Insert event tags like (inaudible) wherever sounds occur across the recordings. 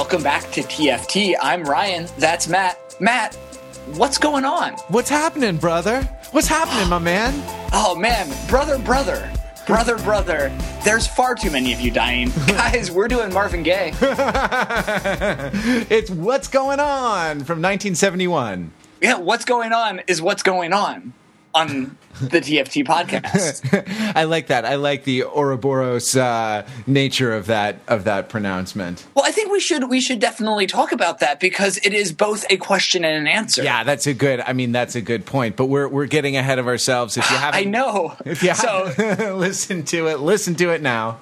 welcome back to TFT. I'm Ryan. That's Matt. Matt, what's going on? What's happening, brother? What's happening, my man? (gasps) Oh man, brother, brother, brother, brother. There's far too many of you dying, (laughs) guys. We're doing Marvin Gaye. (laughs) it's What's Going On from 1971. Yeah, what's going on is what's going on on the TFT podcast. (laughs) I like that. I like the Ouroboros uh, nature of that of that pronouncement. Well, I think we should we should definitely talk about that because it is both a question and an answer. Yeah, that's a good. I mean, that's a good point. But we're we're getting ahead of ourselves. If you (sighs) haven't, I know. (laughs) If you So- haven't, (laughs) listen to it. Listen to it now.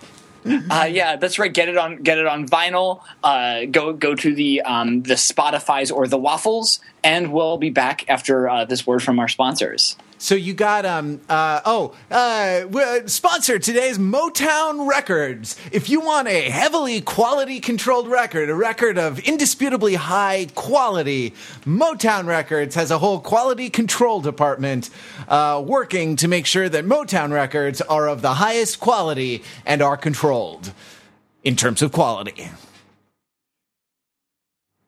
Uh, yeah, that's right. Get it on get it on vinyl. Uh, go go to the um, the Spotify's or the Waffles, and we'll be back after uh, this word from our sponsors. So you got um uh oh uh sponsor today's Motown Records. If you want a heavily quality controlled record, a record of indisputably high quality, Motown Records has a whole quality control department uh, working to make sure that Motown Records are of the highest quality and are controlled in terms of quality.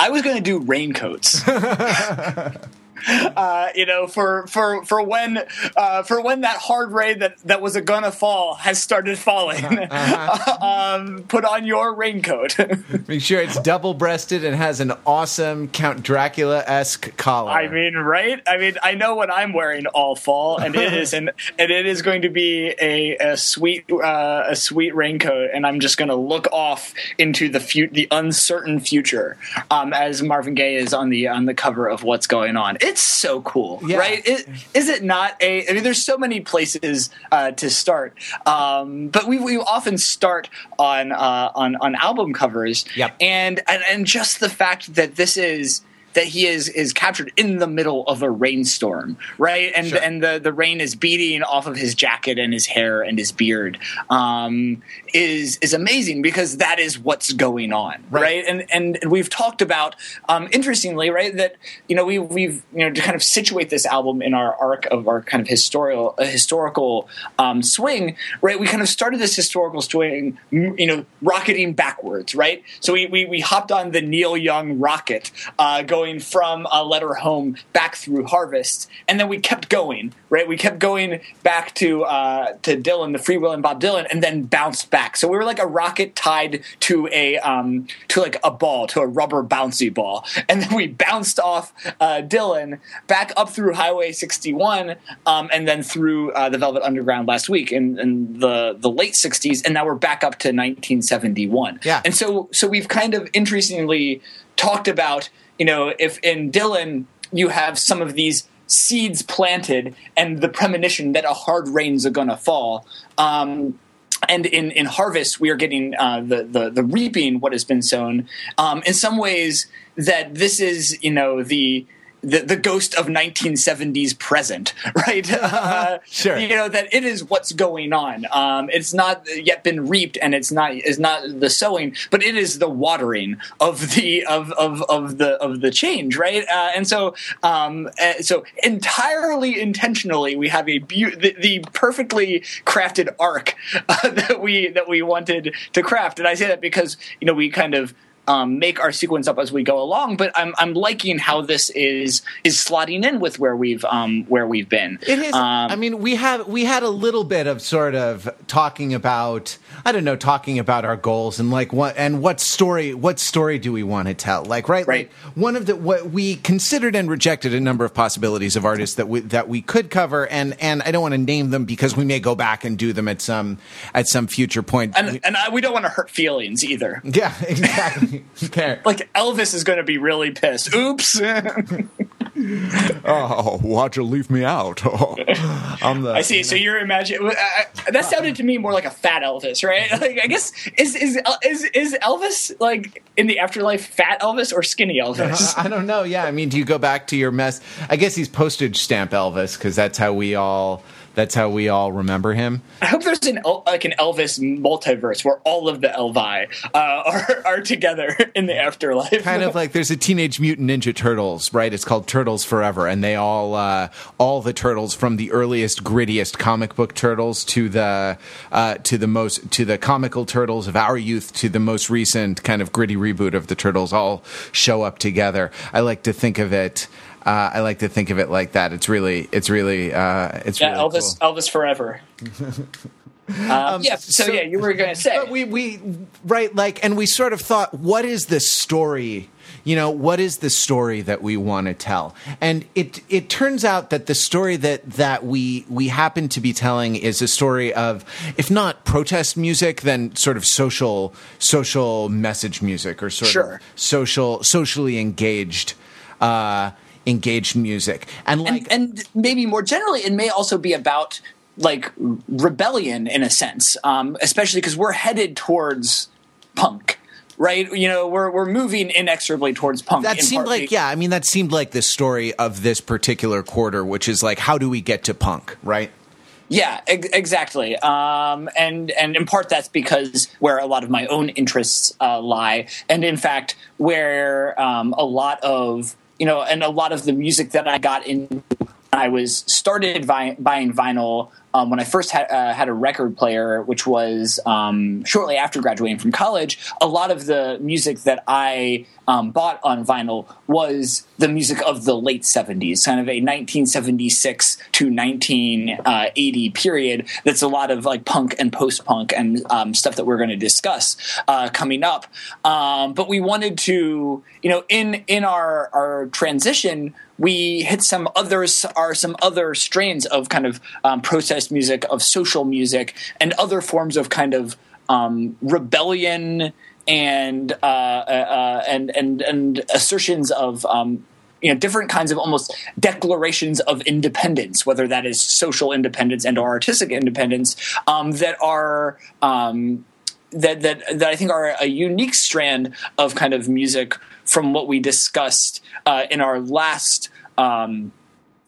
I was going to do raincoats. (laughs) Uh, you know, for for for when uh, for when that hard rain that that was a gonna fall has started falling, (laughs) um, put on your raincoat. (laughs) Make sure it's double breasted and has an awesome Count Dracula esque collar. I mean, right? I mean, I know what I'm wearing all fall, and it is and (laughs) and it is going to be a, a sweet uh, a sweet raincoat, and I'm just going to look off into the fu- the uncertain future um, as Marvin Gaye is on the on the cover of What's Going On. It's so cool, Yeah. right? It, is it not a? I mean, there's so many places uh, to start, um, but we we often start on uh, on on album covers, Yep. and and and just the fact that this is that he is is captured in the middle of a rainstorm, right? And Sure. and the the rain is beating off of his jacket and his hair and his beard. Um, is is amazing because that is what's going on, Right. right? And and we've talked about um, interestingly, right? That you know we we've you know to kind of situate this album in our arc of our kind of historical uh, historical um, swing, right? We kind of started this historical swing, you know, rocketing backwards, right? So we we, we hopped on the Neil Young rocket, uh, going from a letter home back through Harvest, and then we kept going, right? We kept going back to uh, to Dylan, the Freewheelin' Bob Dylan, and then bounced back. So we were like a rocket tied to a um, to like a ball, to a rubber bouncy ball, and then we bounced off uh, Dylan back up through Highway 61, um, and then through uh, the Velvet Underground last week in, in the the late 60s, and now we're back up to 1971. Yeah. and so so we've kind of interestingly talked about you know if in Dylan you have some of these seeds planted and the premonition that a hard rains are gonna fall. Um, and in, in harvest, we are getting uh, the, the the reaping what has been sown. Um, in some ways, that this is you know the the, the ghost of 1970s present, (laughs) right? (laughs) Uh, Sure. You know that it is what's going on. Um, it's not yet been reaped, and it's not is not the sowing, but it is the watering of the of of, of the of the change, right? Uh, and so um, uh, so entirely intentionally, we have a beau- the, the perfectly crafted arc (laughs) uh, that we that we wanted to craft, and I say that because you know we kind of um, make our sequence up as we go along. But I'm I'm liking how this is is slotting in with where we've um, where we've been. It is. Um, I mean, we have we had a little bit of sort of talking about I don't know, talking about our goals and like what and what story what story do we want to tell? Like right, Right. Like one of the what we considered and rejected a number of possibilities of artists that we that we could cover, and and I don't want to name them because we may go back and do them at some at some future point. and and I, we don't want to hurt feelings either. yeah, (laughs) exactly. Fair. Like Elvis is going to be really pissed. Oops. Oh, why'd you leave me out? (laughs) I'm the. I see. So you're imagining uh, that sounded to me more like a fat Elvis, right? (laughs) Like I guess is is is is Elvis like in the afterlife fat Elvis or skinny Elvis? (laughs) I don't know. Yeah, I mean, do you go back to your mess? I guess he's postage stamp Elvis because that's how we all That's how we all remember him. I hope there's an like an Elvis multiverse where all of the Elvi uh, (laughs) are are together in the afterlife. Kind of (laughs) like there's a Teenage Mutant Ninja Turtles, right? It's called Turtles Forever, and they all uh, all the turtles from the earliest, grittiest comic book turtles to the uh, to the most to the comical turtles of our youth to the most recent kind of gritty reboot of the turtles all show up together. I like to think of it. Uh, I like to think of it like that. It's really, it's really, uh, it's yeah, really Elvis, cool. Elvis forever. (laughs) um, yeah. So, so, yeah, you were going to say. But we, we, right, like, and we sort of thought, what is the story? You know, what is the story that we want to tell? And it it turns out that the story that that we we happen to be telling is a story of, if not protest music, then sort of social social message music or sort Sure. of social socially engaged. Uh, engaged music and like and, and maybe more generally, it may also be about like rebellion in a sense, um, especially because we're headed towards punk. Right, you know, we're we're moving inexorably towards punk. that seemed like yeah i mean that seemed like the story of this particular quarter which is like how do we get to punk right Yeah, ex- exactly. Um, and and in part that's because where a lot of my own interests uh, lie, and in fact where um, a lot of you know, and a lot of the music that I got in. I was started vi- buying vinyl um, when I first had, uh, had a record player, which was um, shortly after graduating from college. A lot of the music that I um, bought on vinyl was the music of the late 70s, kind of a 1976 to 1980 period. That's a lot of like punk and post punk and um, stuff that we're going to discuss uh, coming up. Um, but we wanted to, you know, in in our our transition, we hit some others are some other strains of kind of um, music, of social music, and other forms of kind of um, rebellion and uh, uh, and and and assertions of um, you know different kinds of almost declarations of independence, whether that is social independence and or artistic independence, um, that are um, that that that I think are a unique strand of kind of music from what we discussed uh, in our last. Um,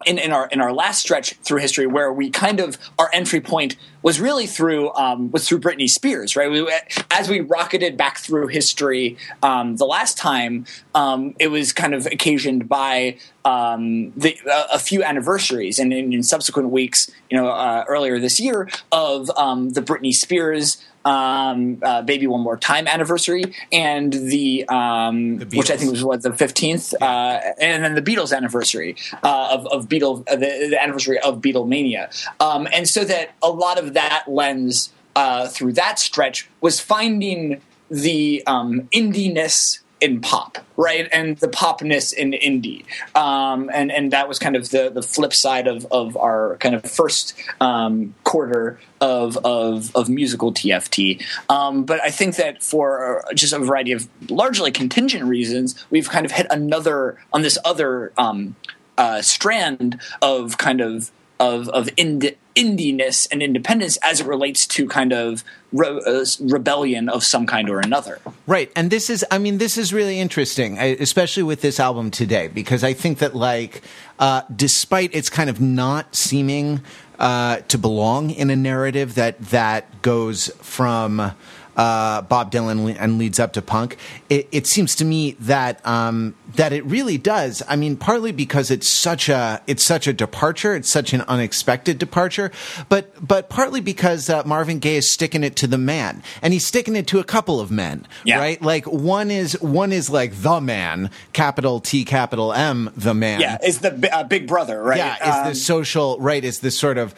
in, in our in our last stretch through history, where we kind of our entry point was really through um, was through Britney Spears, right? We, as we rocketed back through history um, the last time, um, it was kind of occasioned by um, the, a, a few anniversaries, and in, in subsequent weeks, you know, uh, earlier this year of um, the Britney Spears um, uh, "Baby One More Time" anniversary, and the, um, The which I think was what the fifteenth, uh, and then the Beatles anniversary uh, of of Beatle uh, the, the anniversary of Beatlemania, um, and so that a lot of that lens uh, through that stretch was finding the um, indiness in pop, right, and the popness in indie, um, and and that was kind of the the flip side of of our kind of first um, quarter of of of musical TFT. Um, but I think that for just a variety of largely contingent reasons, we've kind of hit another on this other um, uh, strand of kind of of of ind- indiness and independence as it relates to kind of re- uh, rebellion of some kind or another. Right. And this is, I mean, this is really interesting, especially with this album today, because I think that, like, uh, despite its kind of not seeming uh, to belong in a narrative that, that goes from. Uh, Bob Dylan and leads up to punk. It, it seems to me that um, that it really does. I mean, partly because it's such a it's such a departure. It's such an unexpected departure, but but partly because uh, Marvin Gaye is sticking it to the man, and he's sticking it to a couple of men, Yeah. right? Like one is one is like the man, capital T, capital M, the man. Yeah, is the uh, Big Brother, right? Yeah, is Um, the social right? Is this sort of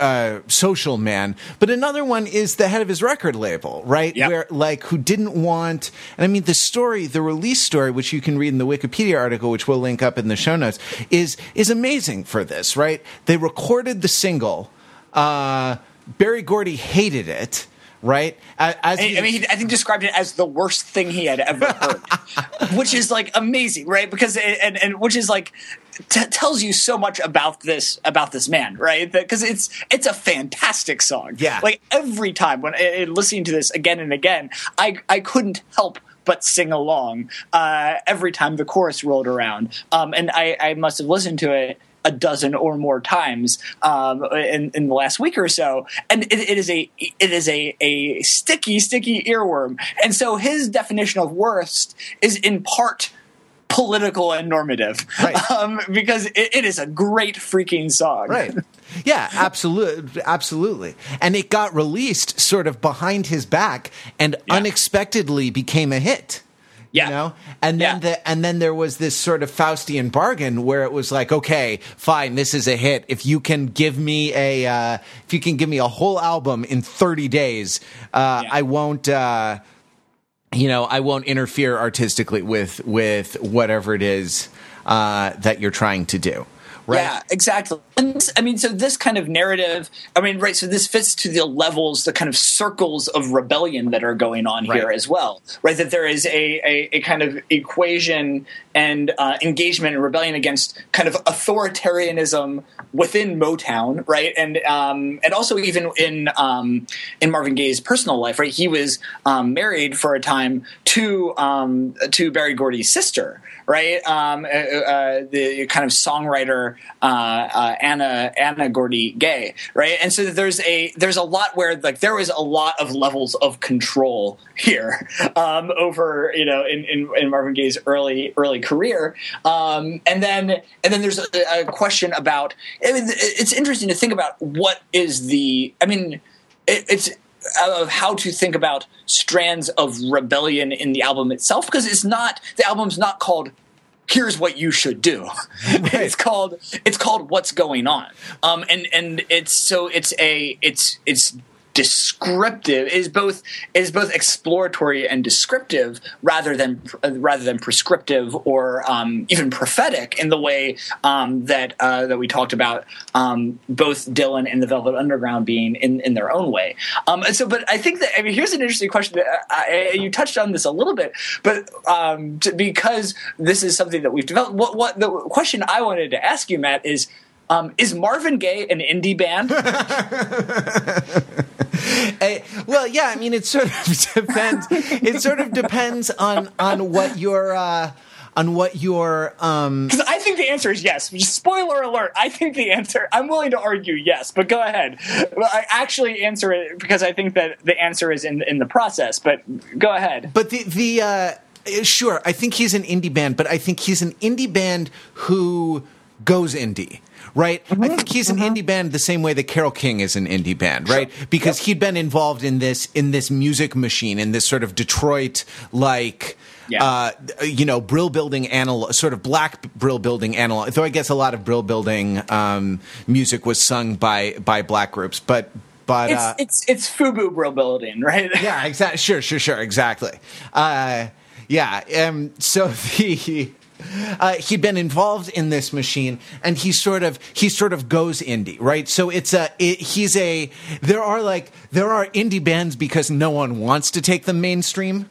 uh, social man? But another one is the head of his record label, right? Yep. Where like who didn't want? And I mean, the story, the release story, which you can read in the Wikipedia article, which we'll link up in the show notes, is is amazing for this, right? They recorded the single. Uh, Berry Gordy hated it. Right, as I, I mean, he, I think described it as the worst thing he had ever heard, (laughs) which is like amazing, right? Because it, and and which is like t- tells you so much about this about this man, right? Because it's it's a fantastic song. Yeah. like every time when listening to this again and again, I I couldn't help but sing along uh, every time the chorus rolled around. Um, and I, I must have listened to it a dozen or more times um, in, in the last week or so, and it, it is a it is a a sticky sticky earworm. And so his definition of worst is in part political and normative right. (laughs) um, because it, it is a great freaking song. Right. Yeah, absolutely, absolutely. And it got released sort of behind his back and yeah. unexpectedly became a hit. Yeah. You know? And then yeah. the and then there was this sort of Faustian bargain where it was like, okay, fine, this is a hit. If you can give me a uh, if you can give me a whole album in 30 days, uh, yeah. I won't uh, you know, I won't interfere artistically with with whatever it is uh, that you're trying to do. Right? Yeah, exactly. And this, I mean, so this kind of narrative, I mean, right, so this fits to the levels, the kind of circles of rebellion that are going on right. here as well, right? That there is a, a, a kind of equation and uh, engagement and rebellion against kind of authoritarianism within Motown, right? And um, and also even in um, in Marvin Gaye's personal life, right? He was um, married for a time to um, to Berry Gordy's sister, right? Um, uh, uh, the kind of songwriter uh, uh, Anna Anna Gordy Gaye, right? And so there's a there's a lot where like there was a lot of levels of control here (laughs) um, over you know in, in, in, Marvin Gaye's early early career, um, and then and then there's a, a question about. I mean, it's interesting to think about what is the. I mean, it, it's of how to think about strands of rebellion in the album itself because it's not the album's not called here's what you should do (laughs) right. it's called it's called what's going on um and and it's so it's a it's it's descriptive is both is both exploratory and descriptive rather than rather than prescriptive or um, even prophetic in the way um, that uh, that we talked about um, both Dylan and the Velvet Underground being in, in their own way. Um, and so, but I think that I mean here's an interesting question. Uh, you touched on this a little bit, but um, because this is something that we've developed. What, what the question I wanted to ask you, Matt, is um, is Marvin Gaye an indie band? (laughs) (laughs) well, yeah. I mean, it sort of (laughs) depends. it sort of depends on on what your. Uh, on what your um because i think the answer is yes spoiler alert i think the answer i'm willing to argue yes but go ahead well, i actually answer it because i think that the answer is in in the process but go ahead but the the uh sure i think he's an indie band but i think he's an indie band who goes indie right? Mm-hmm. I think he's an mm-hmm. indie band the same way that Carole King is an indie band, right? Sure. Because yep. he'd been involved in this in this music machine in this sort of Detroit like. Yeah. Uh, you know, brill building analog, sort of black brill building analog. Though I guess a lot of brill building um, music was sung by by black groups, but but it's uh, it's it's FUBU brill building, right? (laughs) yeah, exactly. Sure, sure, sure, exactly. Uh, yeah. Um, so (laughs) the uh, he'd been involved in this machine, and he sort of he sort of goes indie, right? So it's a it, he's a there are like there are indie bands because no one wants to take them mainstream.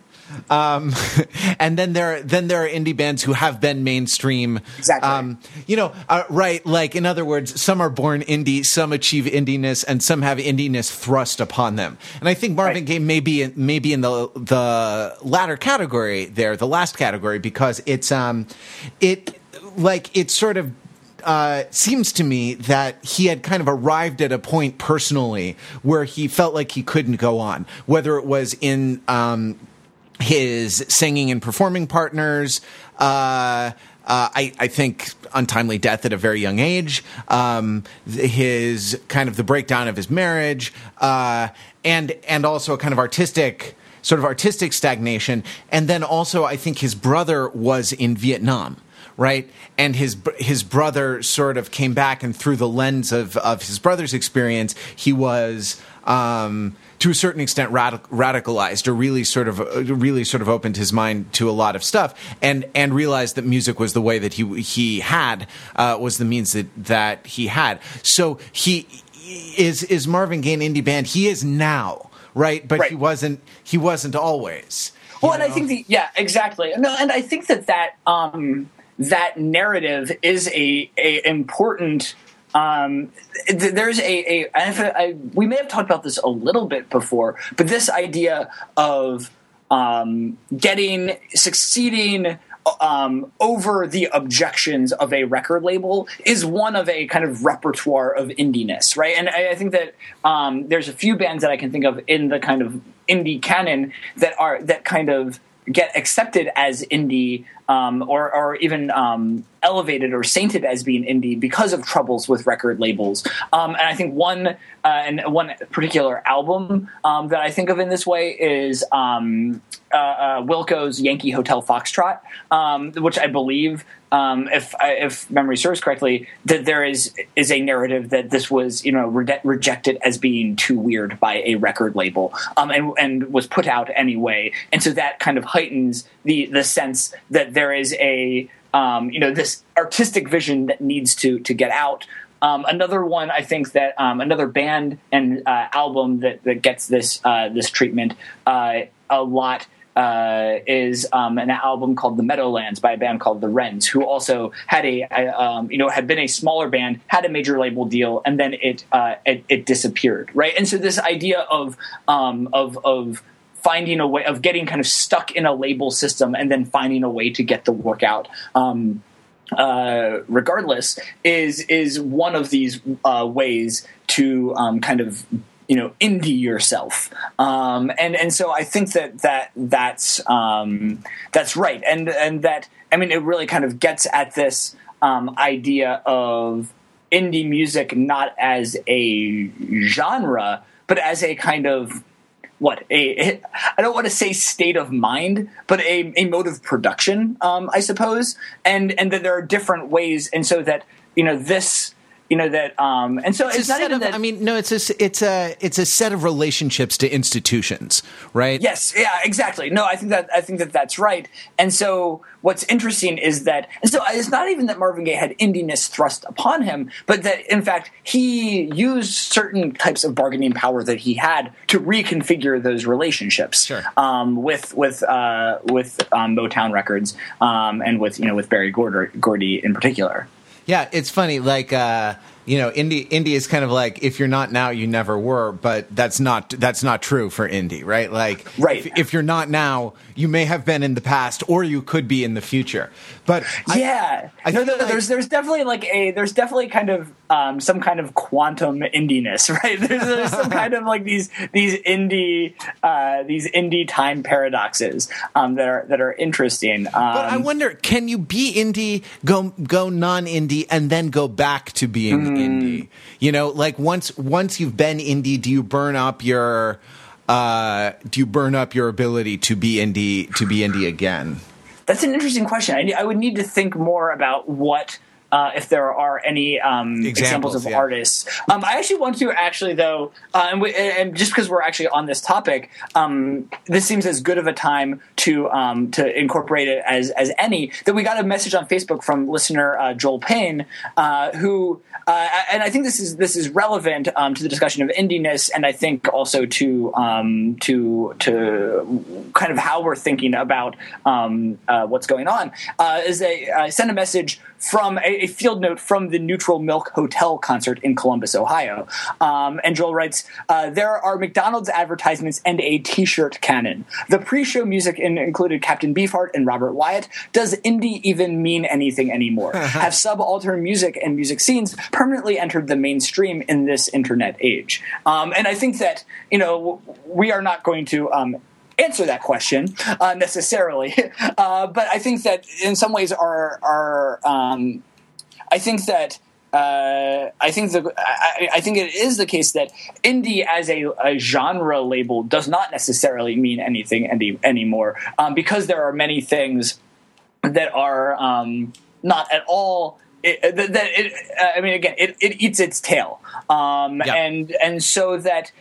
Um, (laughs) and then there, then there are indie bands who have been mainstream. Exactly. Um, you know, uh, right? Like in other words, some are born indie, some achieve indiness, and some have indiness thrust upon them. And I think Marvin right. Gaye may be in, maybe in the the latter category there, the last category, because it's um, it like it sort of uh, seems to me that he had kind of arrived at a point personally where he felt like he couldn't go on, whether it was in um, his singing and performing partners. Uh, uh, I, I, think untimely death at a very young age, um, his kind of the breakdown of his marriage, uh, and and also a kind of artistic sort of artistic stagnation, and then also I think his brother was in Vietnam right? And his his brother sort of came back, and through the lens of of his brother's experience, he was um, to a certain extent radic- radicalized or really sort of uh, really sort of opened his mind to a lot of stuff and and realized that music was the way that he he had uh, was the means that that he had so he is is Marvin Gaye an indie band he is now right but right. he wasn't he wasn't always well know? and I think the yeah exactly no and I think that that um that narrative is a a important um, there's a, a we may have talked about this a little bit before, but this idea of um, getting succeeding um, over the objections of a record label is one of a kind of repertoire of indiness, right? And I, I think that um, there's a few bands that I can think of in the kind of indie canon that are that kind of get accepted as indie um, or, or even um, elevated or sainted as being indie because of troubles with record labels. Um, and I think one uh, and one particular album um, that I think of in this way is um, uh, uh, Wilco's Yankee Hotel Foxtrot, um, which I believe um, if if memory serves correctly, that there is is a narrative that this was you know re- rejected as being too weird by a record label, um, and and was put out anyway, and so that kind of heightens the the sense that there is a um, you know this artistic vision that needs to to get out. Um, another one, I think that um, another band and uh, album that that gets this uh, this treatment uh, a lot uh, is um, an album called The Meadowlands by a band called The Wrens, who also had a, a um, you know had been a smaller band, had a major label deal, and then it uh, it, it, disappeared, right? And so this idea of um, of of finding a way of getting kind of stuck in a label system and then finding a way to get the work out. Um, uh, regardless, is is one of these uh, ways to um, kind of you know indie yourself. Um, and and so I think that that that's um, that's right. And and that I mean it really kind of gets at this um, idea of indie music not as a genre but as a kind of what a I don't want to say state of mind, but a, a mode of production, um, I suppose, and and that there are different ways, and so that you know this you know that um and so it's, it's not even of, that i mean no it's a it's a it's a set of relationships to institutions right? Yes yeah exactly. No i think that i think that that's right. And so what's interesting is that and so it's not even that marvin gaye had indiness thrust upon him but that in fact he used certain types of bargaining power that he had to reconfigure those relationships sure. um, with with uh, with um, motown records um, and with you know with berry gordy in particular yeah, it's funny. Like, uh, you know, indie indie is kind of like if you're not now, you never were. But that's not that's not true for indie, right? Like, right. If, if you're not now, you may have been in the past, or you could be in the future. But yeah, I, I no, no, like, there's there's definitely like a there's definitely kind of um, some kind of quantum indiness, (laughs) right? There's, there's some kind of like these these indie uh, these indie time paradoxes um, that are that are interesting. Um, but I wonder, can you be indie, go go non indie, and then go back to being mm. indie? You know, like once once you've been indie, do you burn up your uh, do you burn up your ability to be indie to be indie again? That's an interesting question. I, I would need to think more about what uh, if there are any um, examples, examples, of yeah. artists. Um, I actually want to actually though, uh, and, we, and, just because we're actually on this topic, um, this seems as good of a time to um, to incorporate it as as any. That we got a message on Facebook from listener uh, Joel Payne, uh, who uh, and I think this is this is relevant um, to the discussion of indiness, and I think also to um, to to kind of how we're thinking about uh, what's going on. is a send a message from a, a, field note from the Neutral Milk Hotel concert in Columbus, Ohio. Um, and Joel writes, uh, "There are McDonald's advertisements and a T-shirt canon. The pre-show music in, included Captain Beefheart and Robert Wyatt. Does indie even mean anything anymore? (laughs) Have subaltern music and music scenes permanently entered the mainstream in this internet age?" Um, and I think that you know we are not going to um, answer that question uh, necessarily. (laughs) Uh, but I think that in some ways, our our um, I think that. Uh, I think the I, I, think it is the case that indie as a, a, genre label does not necessarily mean anything any, anymore um, because there are many things that are um, not at all. It, that it, uh, I mean, again, it, it eats its tail, um, and and so that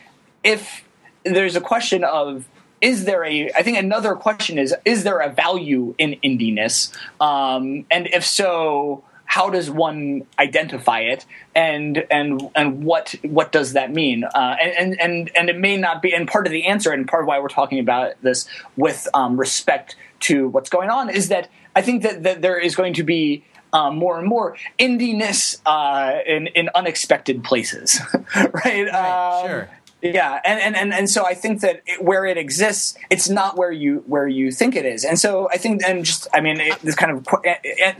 if there's a question of is there a i think another question is is there a value in indiness um, and if so how does one identify it? And and and what what does that mean? Uh, and and and it may not be and part of the answer and part of why we're talking about this with um, respect to what's going on is that i think that, that there is going to be um, more and more indiness uh, in in unexpected places (laughs) right, right um, sure Yeah, and, and, and, and so I think that it, where it exists, it's not where you where you think it is, and so I think and just I mean it, this kind of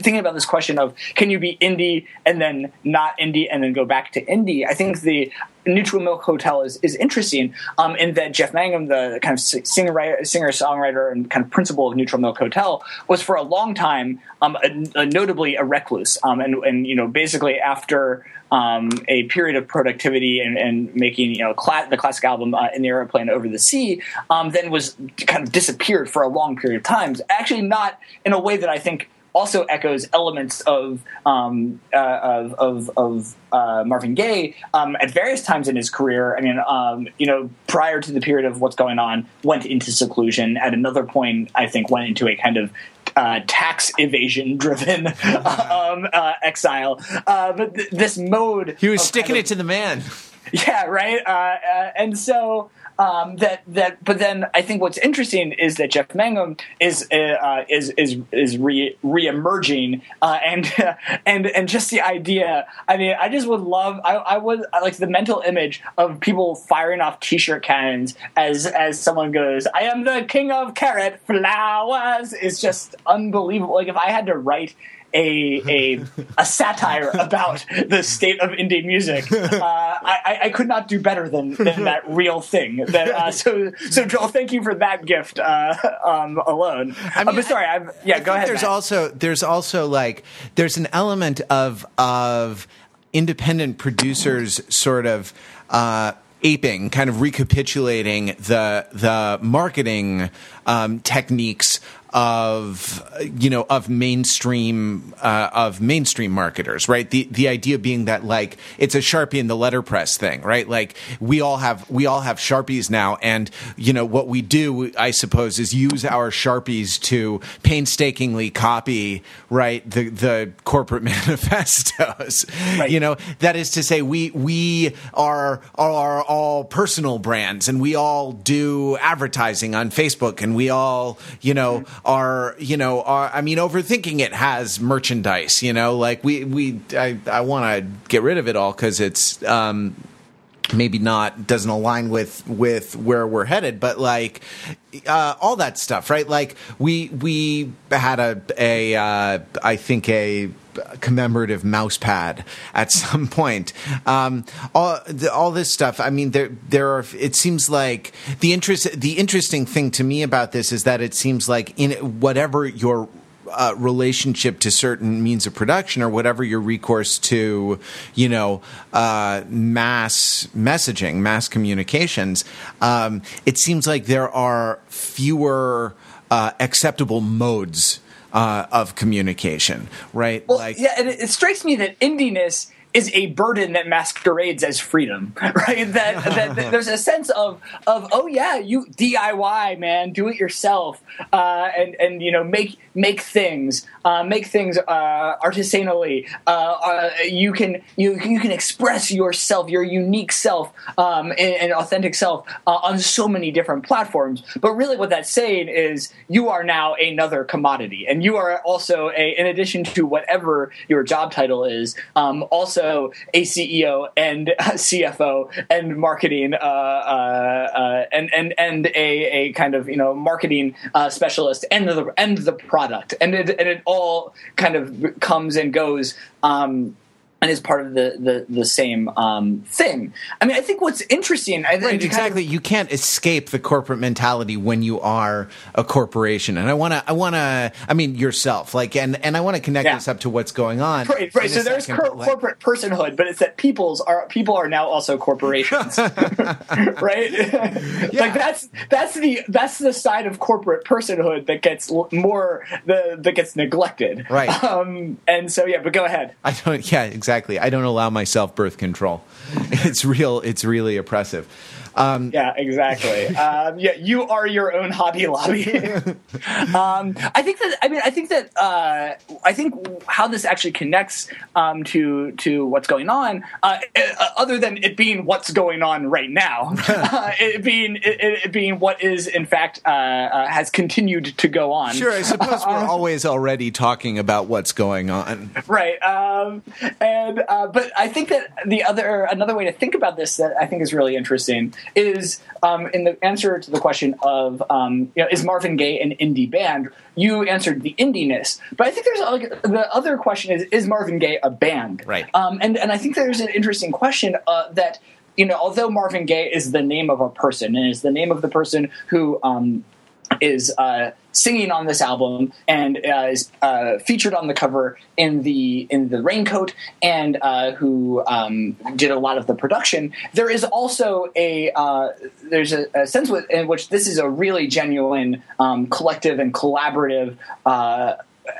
thinking about this question of can you be indie and then not indie and then go back to indie. I think the Neutral Milk Hotel is, is interesting um, in that Jeff Mangum, the kind of singer singer songwriter and kind of principal of Neutral Milk Hotel, was for a long time um, a, a notably a recluse, um, and and you know basically after um, a period of productivity and, and making you know the classic album uh, in the airplane over the sea, um, then was kind of disappeared for a long period of time. Actually, not in a way that I think also echoes elements of um, uh, of of, of uh, Marvin Gaye um, at various times in his career. I mean, um, you know, prior to the period of what's going on, went into seclusion. At another point, I think went into a kind of uh, tax evasion driven (laughs) um, uh, exile. Uh, but th- this mode. He was sticking kind of, it to the man. Yeah, right. Uh, uh, and so um, that that, but then I think what's interesting is that Jeff Mangum is uh, uh is is is re reemerging, uh, and (laughs) and and just the idea. I mean, I just would love. I, I would I like the mental image of people firing off T-shirt cannons as as someone goes, "I am the king of carrot flowers." Is just unbelievable. Like if I had to write a a, a satire (laughs) about the state of indie music. (laughs) Uh, I, I, could not do better than, than that real thing. That, uh, so so Joel, thank you for that gift uh, um, alone. I uh, mean, but sorry, i yeah, I go ahead. There's Matt. also there's also like there's an element of of independent producers sort of uh, aping, kind of recapitulating the the marketing um, techniques of you know of mainstream uh, of mainstream marketers, right? The the idea being that like it's a sharpie in the letterpress thing, right? Like we all have we all have sharpies now, and you know what we do, I suppose, is use our sharpies to painstakingly copy right the the corporate (laughs) manifestos. Right. You know that is to say, we we are are all personal brands, and we all do advertising on Facebook, and we all you know are you know are I mean overthinking it has merchandise you know like we we I I want to get rid of it all because it's um maybe not doesn't align with with where we're headed but like uh, all that stuff right? Like we we had a a uh, I think a commemorative mouse pad at (laughs) some point. Um, all the, all this stuff. I mean, there there are. It seems like the interest. The interesting thing to me about this is that it seems like in whatever your uh, relationship to certain means of production or whatever your recourse to, you know, uh, mass messaging, mass communications, um, it seems like there are fewer uh, acceptable modes uh, of communication, right? Well, like, yeah, and it, it strikes me that indiness is a burden that masquerades as freedom, (laughs) right? That, that, that, (laughs) there's a sense of of oh yeah, you DIY man, do it yourself, uh, and and you know make make things, uh, make things uh, artisanally. Uh, uh, you can you you can express yourself, your unique self, um, and, and, authentic self uh, on so many different platforms. But really, what that's saying is you are now another commodity, and you are also a in addition to whatever your job title is, um, also a CEO and (laughs) CFO and marketing, uh, and and and a, a kind of you know marketing specialist and the and the product product, and it and it all kind of comes and goes. Um, and is part of the the, the same um, thing. I mean, I think what's interesting, I right, exactly, of, you can't escape the corporate mentality when you are a corporation. And I want to, I want to, I mean, yourself, like, and and I want to connect yeah. this up to what's going on. Right, right. So there's cor- like, corporate personhood, but it's that people's are people are now also corporations, (laughs) (laughs) right? yeah. Like that's that's the that's the side of corporate personhood that gets more the that gets neglected, right? Um, and so yeah, but go ahead. I don't. Yeah, exactly exactly. I don't allow myself birth control. (laughs) It's real. It's really oppressive. Um, yeah, exactly. (laughs) um, yeah, you are your own Hobby Lobby. (laughs) um, I think that. I mean, I think that. Uh, I think how this actually connects um, to to what's going on, uh, uh, other than it being what's going on right now, (laughs) uh, it being it, it, being what is in fact uh, uh, has continued to go on. Sure, I suppose we're always already talking about what's going on, right? Um, and and uh, but I think that the other another way to think about this that I think is really interesting is um, in the answer to the question of um, you know is Marvin Gaye an indie band? You answered the indiness, but I think there's like, the other question is is Marvin Gaye a band? Right. Um, and and I think there's an interesting question uh, that you know although Marvin Gaye is the name of a person and is the name of the person who um, is uh, singing on this album and uh, is uh, featured on the cover in the in the raincoat and uh, who um, did a lot of the production. There is also a uh, there's a, a, sense in which this is a really genuine um, collective and collaborative uh,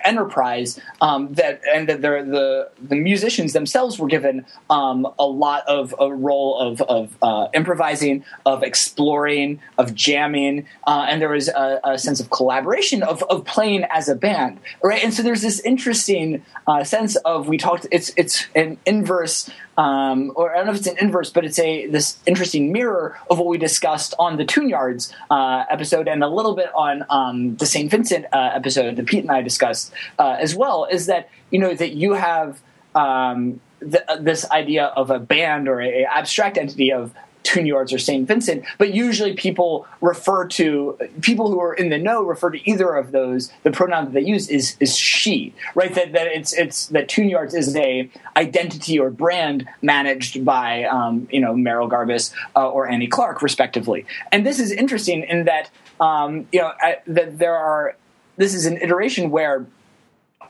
enterprise um, that and that the the musicians themselves were given um, a lot of a role of, of uh, improvising, of exploring, of jamming, uh, and there was a, a, sense of collaboration of, of playing as a band, right? And so there's this interesting uh, sense of we talked. It's it's an inverse um, or I don't know if it's an inverse, but it's a this interesting mirror of what we discussed on the Tune Yards uh, episode and a little bit on um, the St. Vincent uh, episode that Pete and I discussed uh, as well. Is that you know that you have um, th- this idea of a band or a, a abstract entity of Tune Yards or St. Vincent, but usually people refer to people who are in the know refer to either of those. The pronoun that they use is is she, right? That that it's it's that Tune Yards is a identity or brand managed by um, you know Merrill Garbus uh, or Annie Clark, respectively. And this is interesting in that um, you know I, that there are. This is an iteration where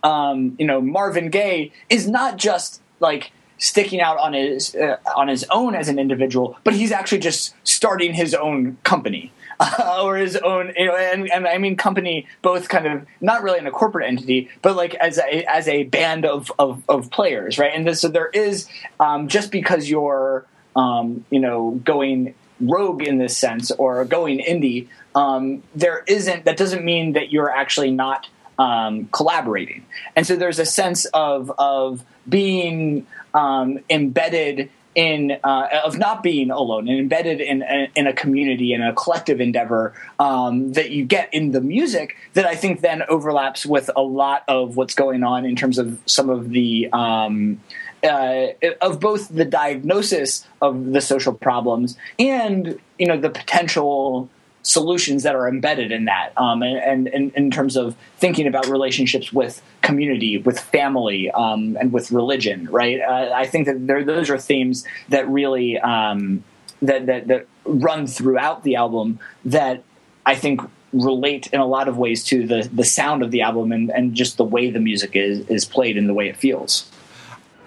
um, you know Marvin Gaye is not just like sticking out on his uh, on his own as an individual, but he's actually just starting his own company. Uh, (laughs) or his own, you know, and, and, I mean company, both kind of not really in a corporate entity, but like as a as a band of of, of players, right? And this, so there is um, just because you're um, you know going rogue in this sense or going indie, um, there isn't that doesn't mean that you're actually not um, collaborating. And so there's a sense of of being um, embedded in uh, of not being alone and embedded in in a community and a collective endeavor um, that you get in the music that I think then overlaps with a lot of what's going on in terms of some of the um, uh, of both the diagnosis of the social problems and you know the potential solutions that are embedded in that um, and, and, in terms of thinking about relationships with community with family um, and with religion right? Uh, i think that there, those are themes that really um, that, that, that run throughout the album that i think relate in a lot of ways to the, the sound of the album and, and just the way the music is, is played and the way it feels.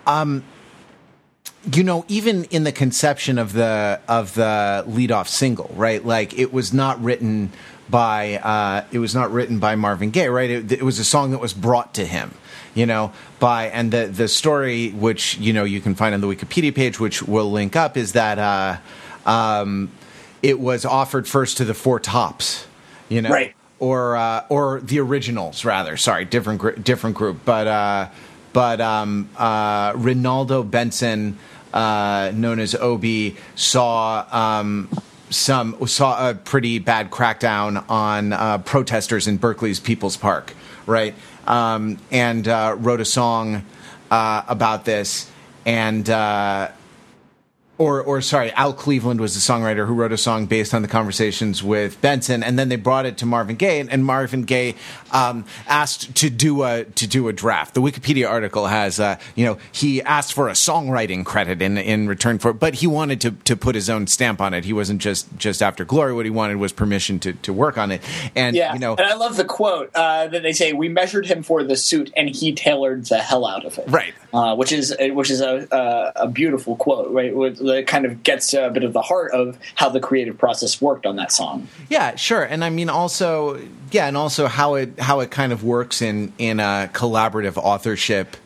Um, you know, even in the conception of the of the leadoff single, right? Like it was not written by uh, it was not written by Marvin Gaye, right? It, it, was a song that was brought to him, you know, by and the the story which you know you can find on the Wikipedia page, which we'll link up, is that uh, um, it was offered first to the Four Tops, you know, right. or uh, or the Originals, rather. Sorry, different gr- different group, but uh, but um, uh, Benson uh, known as Obie, saw um, some saw a pretty bad crackdown on uh, protesters in Berkeley's People's Park, right? Um, and uh, wrote a song uh, about this, and uh, or or sorry, Al Cleveland was the songwriter who wrote a song based on the conversations with Benson, and then they brought it to Marvin Gaye, and Marvin Gaye um, asked to do a to do a draft. The Wikipedia article has, uh, you know, he asked for a songwriting credit in in return for, it, but he wanted to to put his own stamp on it. He wasn't just just after Glory. What he wanted was permission to to work on it. And yeah, you know, and I love the quote uh, that they say: "We measured him for the suit, and he tailored the hell out of it." Right. Uh, which is which is a, a, a beautiful quote, right? That kind of gets a bit of the heart of how the creative process worked on that song. Yeah, sure, and I mean also, yeah, and also how it how it kind of works in in a collaborative authorship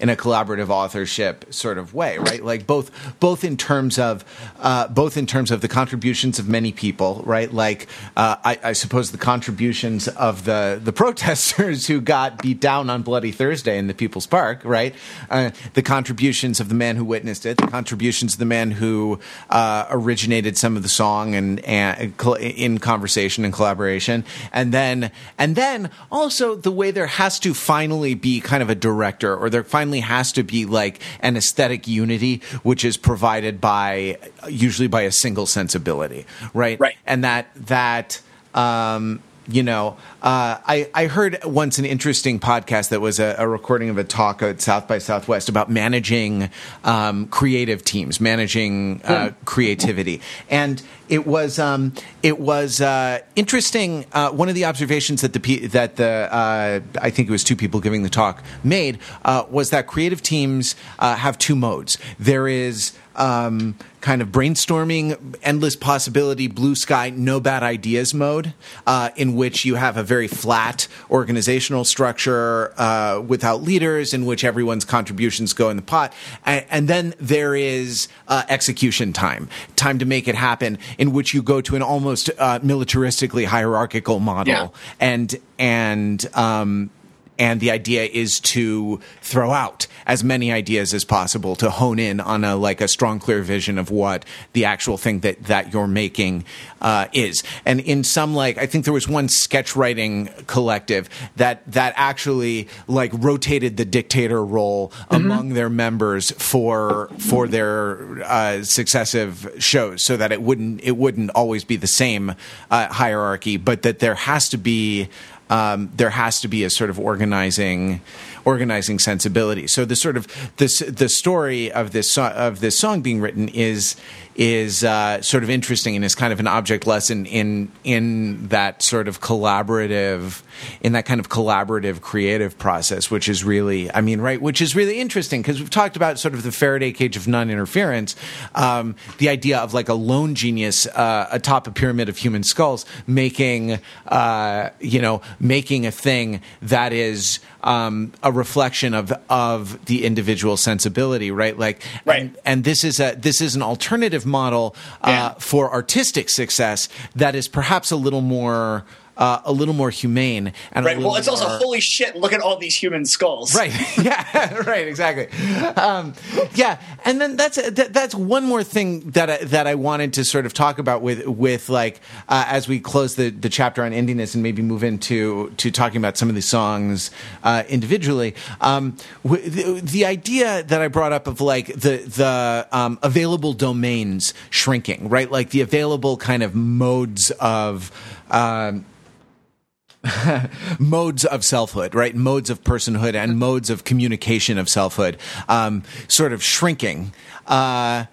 in a collaborative authorship sort of way, right? Like both both in terms of uh, both in terms of the contributions of many people, right? Like uh, I, I, suppose the contributions of the the (laughs) protesters who got beat down on Bloody Thursday in the People's Park, right? Uh, the contributions of the man who witnessed it, the contributions of the man who uh, originated some of the song and, and in conversation and collaboration, and then and then also the way there has to finally be kind of a director or there finally finally has to be like an aesthetic unity, which is provided by usually by a single sensibility, right? Right. And that that um, you know, uh, I, I heard once an interesting podcast that was a, a, recording of a talk at South by Southwest about managing um, creative teams, managing uh, creativity, and it was um, it was uh, interesting. Uh, one of the observations that the that the uh, I think it was two people giving the talk made uh, was that creative teams have two modes. There is um, kind of brainstorming, endless possibility, blue sky, no bad ideas mode, uh, in which you have a very flat organizational structure uh, without leaders, in which everyone's contributions go in the pot. And, and then there is uh, execution time, time to make it happen, in which you go to an almost uh, militaristically hierarchical model. Yeah. And, and, um, and the idea is to throw out as many ideas as possible to hone in on a like a strong clear vision of what the actual thing that that you're making uh, is and in some like i think there was one sketch writing collective that that actually like rotated the dictator role mm-hmm. among their members for for their uh, successive shows so that it wouldn't it wouldn't always be the same uh, hierarchy but that there has to be um, there has to be a sort of organizing organizing sensibility. So the sort of this the story of this of this song being written is is uh, sort of interesting and is kind of an object lesson in in that sort of collaborative in that kind of collaborative creative process, which is really I mean right, which is really interesting because we've talked about sort of the Faraday cage of non-interference, um, the idea of like a lone genius uh, atop a pyramid of human skulls making uh, you know making a thing that is um, a reflection of of the individual sensibility, right? Like, right. And, and this is a this is an alternative model uh, yeah. for artistic success that is perhaps a little more uh, a little more humane and right. Well, it's more... also holy shit. Look at all these human skulls. Right. (laughs) yeah. (laughs) right. Exactly. Um, yeah. And then that's that, that's one more thing that I, that I wanted to sort of talk about with with like uh, as we close the the chapter on indiness and maybe move into to talking about some of these songs uh, individually. Um, the, the, idea that I brought up of like the the um, available domains shrinking, right? Like the available kind of modes of um, (laughs) modes of selfhood, right? Modes of personhood and modes of communication of selfhood, um, sort of shrinking. Uh,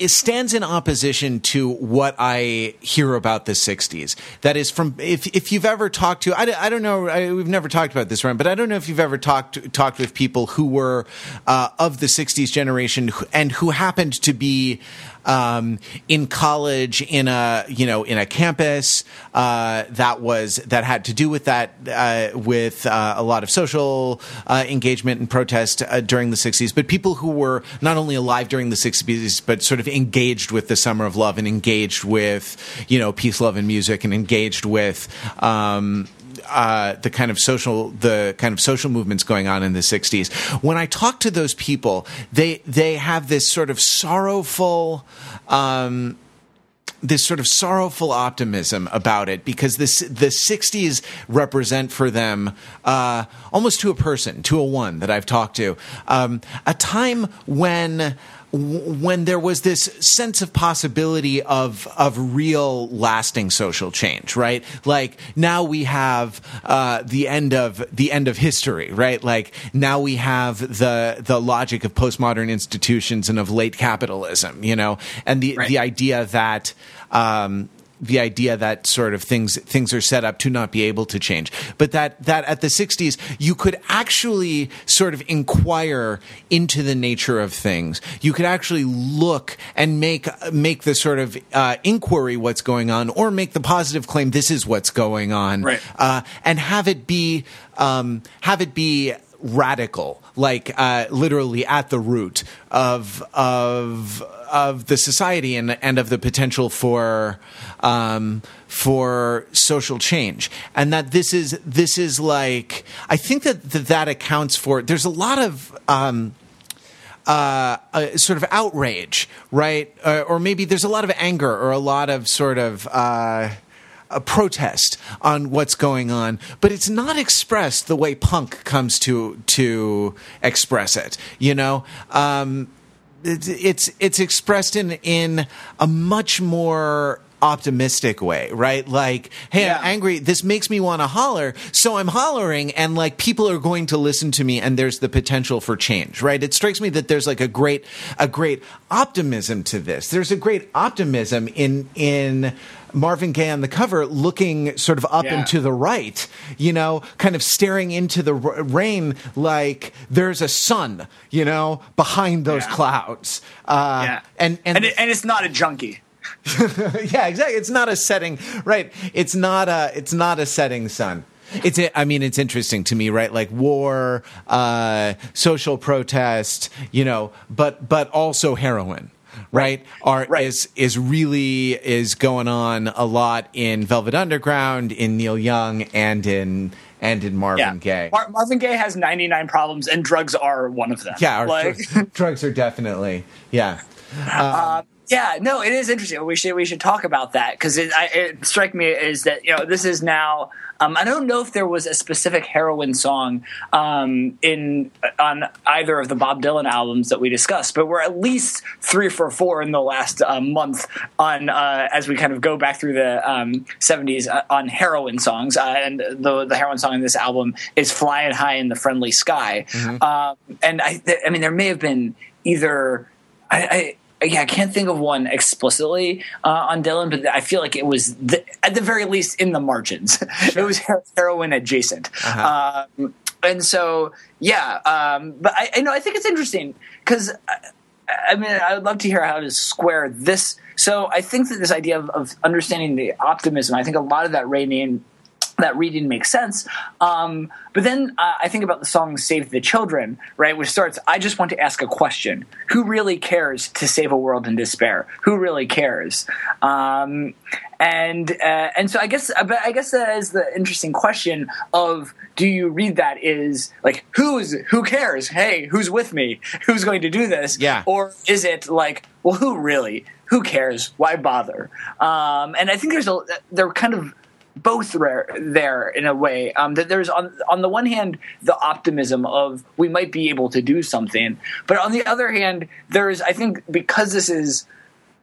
it stands in opposition to what I hear about the 60s. That is from, if, if you've ever talked to, I, I don't know, I, we've never talked about this, right? But I don't know if you've ever talked, talked with people who were uh, of the 60s generation and who happened to be um, in college in a you know in a campus uh, that was that had to do with that uh, with uh, a lot of social uh, engagement and protest uh, during the 60s but people who were not only alive during the 60s but sort of engaged with the summer of love and engaged with you know peace love and music and engaged with um, uh, the kind of social the kind of social movements going on in the 60s when i talk to those people they they have this sort of sorrowful um, this sort of sorrowful optimism about it because this the 60s represent for them uh, almost to a person to a one that i've talked to. Um, a time when when there was this sense of possibility of of real lasting social change right? Like now we have uh, the end of the end of history right? Like now we have the the logic of postmodern institutions and of late capitalism you know? And the right. the idea that um, the idea that sort of things things are set up to not be able to change, but that that at the 60s you could actually sort of inquire into the nature of things. You could actually look and make make the sort of uh, inquiry what's going on, or make the positive claim this is what's going on, right. uh, and have it be um, have it be radical, like uh, literally at the root of of of the society and and of the potential for um, for social change, and that this is this is like I think that that, that accounts for. There's a lot of. Um, uh, uh, sort of outrage, right? Uh, or maybe there's a lot of anger or a lot of sort of uh, a protest on what's going on, but it's not expressed the way punk comes to to express it. You know, um, it's, it's expressed in in a much more optimistic way, right? Like, hey, Yeah. I'm angry. This makes me want to holler. So I'm hollering and like people are going to listen to me and there's the potential for change, right? It strikes me that there's like a great, a great optimism to this. There's a great optimism in, in, Marvin Gaye on the cover looking sort of up Yeah. and to the right, you know, kind of staring into the r- rain like there's a sun, you know, behind those Yeah. clouds. Uh, yeah, and, and, and, it, and it's not a junkie. (laughs) yeah, exactly. It's not a setting, right? It's not a. It's not a setting sun. It's. I mean, it's interesting to me, right? Like war, uh, social protest, you know, but but also heroin. Right, are Right. is is really is going on a lot in Velvet Underground, in Neil Young, and in and in Marvin Yeah, Gaye. Mar- Marvin Gaye has 99 problems, and drugs are one of them. yeah, like. drugs, (laughs) drugs are definitely yeah. (laughs) Yeah, no, it is interesting. We should we should talk about that because it, I- it strike me is that you know this is now. Um, I don't know if there was a specific heroin song um, in on either of the Bob Dylan albums that we discussed, but we're at least three for four in the last uh, month on uh, as we kind of go back through the um, '70s uh, on heroin songs. Uh, and the the heroin song in this album is "Flying High in the Friendly Sky," um, and I, th- I mean there may have been either I, I yeah, I can't think of one explicitly uh, on Dylan, but I feel like it was the, at the very least in the margins. (laughs) it was heroin adjacent, um, and so yeah. Um, but I, I know I think it's interesting because I, I mean I would love to hear how to square this. So I think that this idea of, of understanding the optimism, I think a lot of that reading that reading makes sense. Um, but then uh, I think about the song "Save the Children," right, which starts, "I just want to ask a question: Who really cares to save a world in despair? Who really cares?" Um, and uh, and so I guess, but I guess that is the interesting question of do you read that is like who's who cares? Hey, who's with me? (laughs) Who's going to do this? Yeah. Or is it like, well, who really? Who cares? Why bother? Um, and I think there's a they're kind of both rare there in a way. Um, that there's on on the one hand the optimism of we might be able to do something, but on the other hand there's I think because this is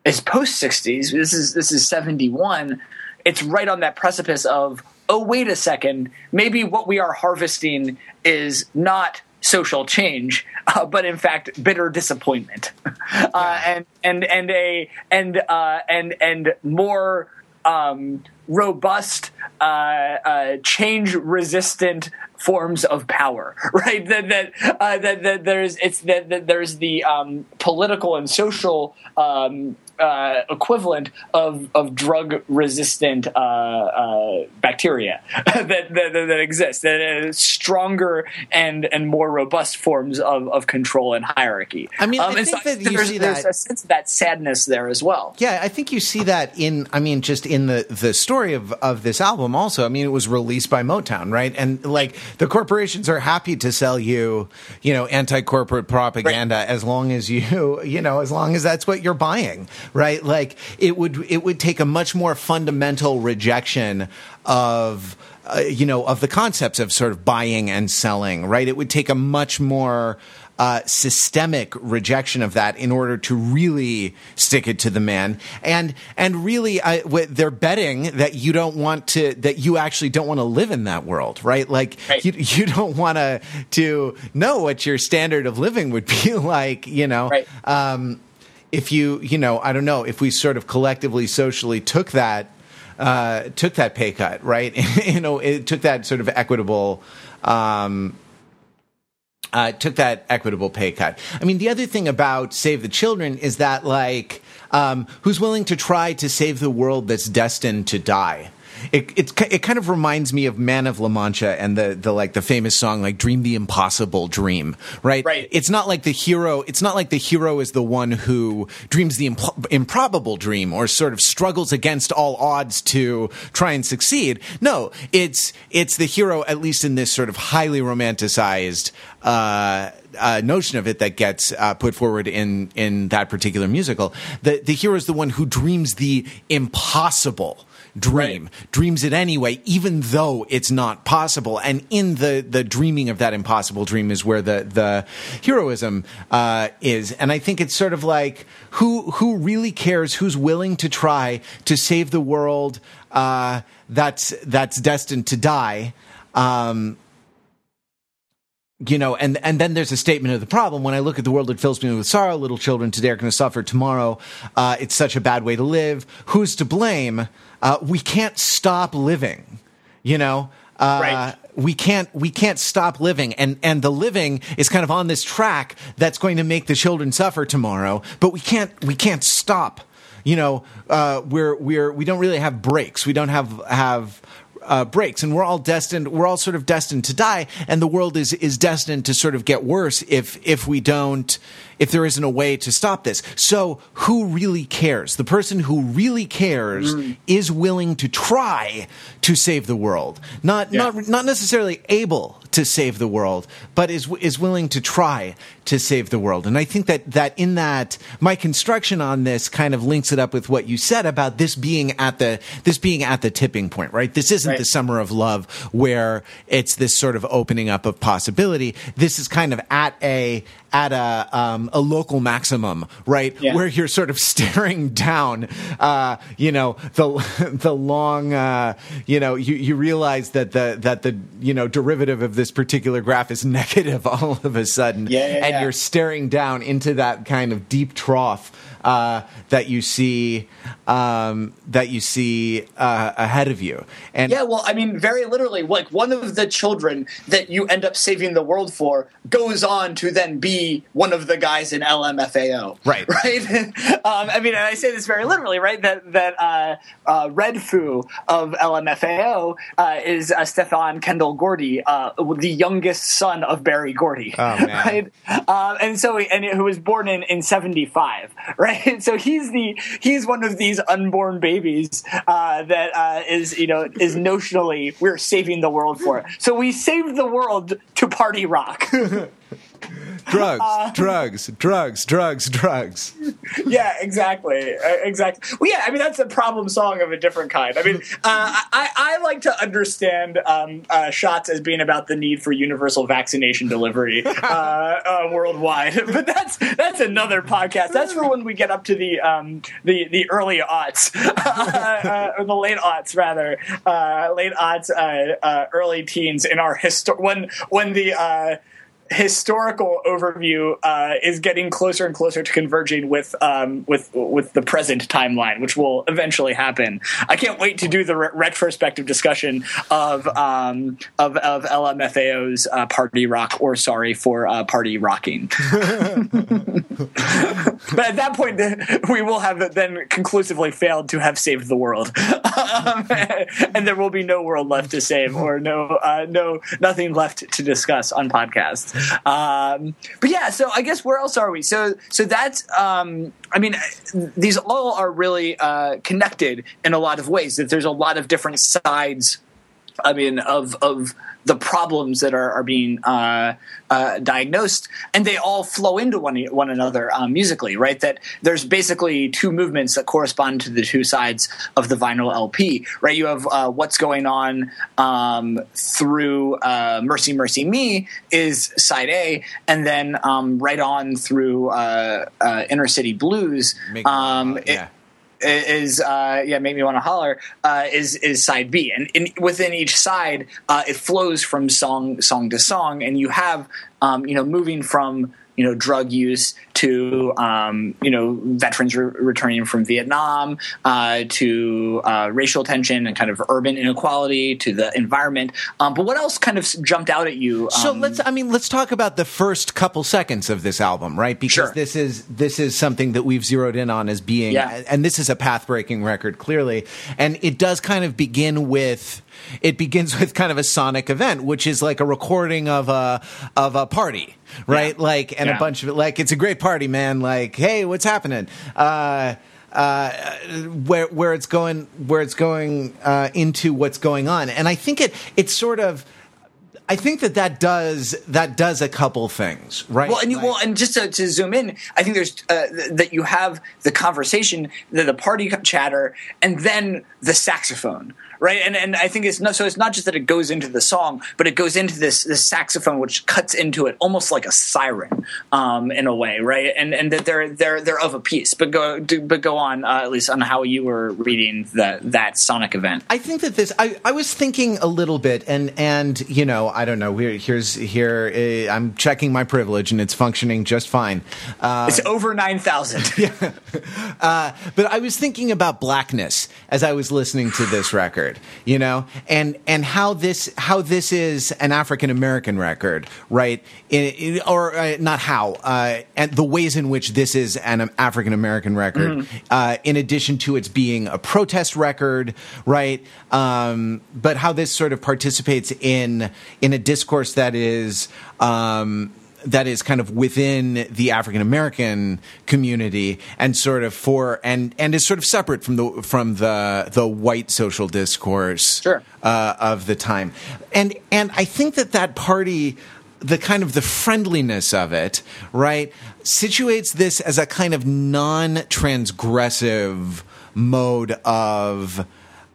is post 60s this is this is 71 it's right on that precipice of oh wait a second maybe what we are harvesting is not social change (laughs) uh, but in fact bitter disappointment. (laughs) Uh, and and and a and uh, and and more um, robust, uh, uh, change resistant forms of power, (laughs) right? That that uh, that, that there's it's that, that there's the um, political and social. Um, uh, equivalent of, of drug resistant uh, uh, bacteria (laughs) that, that, that, that exist, that is stronger and, and more robust forms of, of control and hierarchy. I mean, I and think that you there's, see there's that- a sense of that sadness there as well. Yeah, I think you see that in, I mean, just in the, the story of, of this album also. I mean, it was released by Motown, right? And like the corporations are happy to sell you, you know, anti corporate propaganda as long as you, (laughs) you know, as long as that's what you're buying, right? Like it would, it would take a much more fundamental rejection of, uh, you know, of the concepts of sort of buying and selling, right? It would take a much more, uh, systemic rejection of that in order to really stick it to the man and and really I, w- they're betting that you don't want to that you actually don't want to live in that world right like Right. you, you don't want to to know what your standard of living would be (laughs) like you know Right. um, if you you know I don't know if we sort of collectively socially took that uh, took that pay cut right (laughs) you know it took that sort of equitable um, uh, took that equitable pay cut. I mean, the other thing about Save the Children is that, like, um, who's willing to try to save the world that's destined to die? It, it it kind of reminds me of Man of La Mancha and the the like the famous song like Dream the Impossible Dream, right? Right. It's not like the hero. It's not like the hero is the one who dreams the impl- improbable dream or sort of struggles against all odds to try and succeed. No, it's it's the hero at least in this sort of highly romanticized uh, uh, notion of it that gets uh, put forward in in that particular musical. The the hero is the one who dreams the impossible dream right. dreams it anyway even though it's not possible. And in the the dreaming of that impossible dream is where the the heroism uh, is. And i think it's sort of like who who really cares who's willing to try to save the world uh, that's that's destined to die? Um, you know, and and then there's a statement of the problem. When I look at the world, it fills me with sorrow. Little children today are going to suffer tomorrow. Uh, it's such a bad way to live. Who's to blame? Uh, we can't stop living. You know, uh, right. we can't we can't stop living, and and the living is kind of on this track that's going to make the children suffer tomorrow. But we can't we can't stop. You know, uh, we're we're we don't really have breaks. We don't have have uh, breaks, and we're all destined. We're all sort of destined to die, and the world is is destined to sort of get worse if if we don't if there isn't a way to stop this. So who really cares? The person who really cares mm. is willing to try to save the world, not yeah. not not necessarily able to save the world, but is is willing to try to save the world. And I think that that in that my construction on this kind of links it up with what you said about this being at the this being at the tipping point, right? This isn't right. the summer of love where it's this sort of opening up of possibility. This is kind of at a at a um, a local maximum, right? Yeah. Where you're sort of (laughs) staring down, uh, you know, the (laughs) the long, uh, you know, you, you realize that the that the you know derivative of this particular graph is (laughs) negative all of a sudden, yeah, yeah, and you're staring down into that kind of deep trough uh, that you see um, that you see uh, ahead of you. And yeah, well, I mean, very literally, like one of the children that you end up saving the world for goes on to then be one of the guys in LMFAO. Right. (laughs) Right. um, I mean, and I say this very literally, right? That that uh, uh, Redfoo of LMFAO uh, is uh, Stefan Kendal Gordy, uh, the youngest son of Berry Gordy. Oh, (laughs) right. Um, and so, and who was born in in seventy five. (laughs) Right. So he's the he's one of these unborn babies uh, that is you know is notionally we're saving the world for. So we saved the world to party rock. Drugs, uh, drugs, drugs, drugs, drugs. Yeah, exactly, uh, exactly. Well, yeah, I mean that's a problem song of a different kind. I mean, uh, I, I like to understand um, uh, shots as being about the need for universal vaccination delivery uh, (laughs) uh, worldwide, (laughs) but that's that's another podcast. That's for when we get up to the um, the the early aughts (laughs) or the late aughts rather, late aughts, early teens in our history when when the historical overview uh, is getting closer and closer to converging with um, with with the present timeline, which will eventually happen. I can't wait to do the re- retrospective discussion of um, of, of LMFAO's uh, party rock, or sorry for uh, party rocking. (laughs) but at that point, we will have then conclusively failed to have saved the world, (laughs) um, and there will be no world left to save, or no uh, no nothing left to discuss on podcasts. Um, but yeah, so I guess where else are we? So so that's um, I mean these all are really uh, connected in a lot of ways. That there's a lot of different sides. I mean of of the problems that are, are being uh, uh, diagnosed, and they all flow into one one another um, musically, right? That there's basically two movements that correspond to the two sides of the vinyl LP, right? You have uh, what's going on um, through uh, "Mercy, Mercy Me" is side A, and then um, right on through uh, uh, "Inner City Blues." Um, yeah. It, is uh, yeah make me want to holler uh, is is side B. And in, within each side uh, it flows from song song to song. And you have um, you know moving from you know drug use to um, you know veterans re- returning from Vietnam uh, to uh, racial tension and kind of urban inequality to the environment. Um, but what else kind of jumped out at you? Um, so let's I mean let's talk about the first couple seconds of this album, right? Because sure. this is this is something that we've zeroed in on as being, yeah. and this is a path breaking record clearly, and it does kind of begin with it begins with kind of a sonic event, which is like a recording of a of a party, right? Yeah. Like and yeah. a bunch of it. Like it's a great party, man. Like, hey, what's happening? Uh, uh, where where it's going where it's going uh, into what's going on, and I think it it's sort of I think that that does that does a couple things, right? Well, and you, Like- well, and just to, to zoom in, I think there's uh, th- that you have the conversation, the, the party chatter, and then the saxophone, right? And and I think it's not so it's not just that it goes into the song, but it goes into this this saxophone which cuts into it almost like a siren, um, in a way, right? And and that they're they're they're of a piece. But go do, but go on uh, at least on how you were reading that that sonic event. I think that this. I, I was thinking a little bit, and and you know, I don't know. We're, here's here. Uh, I'm checking my privilege, and it's functioning just fine. Uh, It's over nine thousand. (laughs) Yeah. but I was thinking about blackness as I was listening to this record, you know, and and how this how this is an African American record, right? Or uh, not how, uh, and the ways in which this is an African American record, uh, in addition to its being a protest record, right? Um, but how this sort of participates in in a discourse that is. Um, that is kind of within the African American community and sort of for and and is sort of separate from the from the the white social discourse Sure. uh, of the time, and and I think that that party. The kind of the friendliness of it, right, situates this as a kind of non-transgressive mode of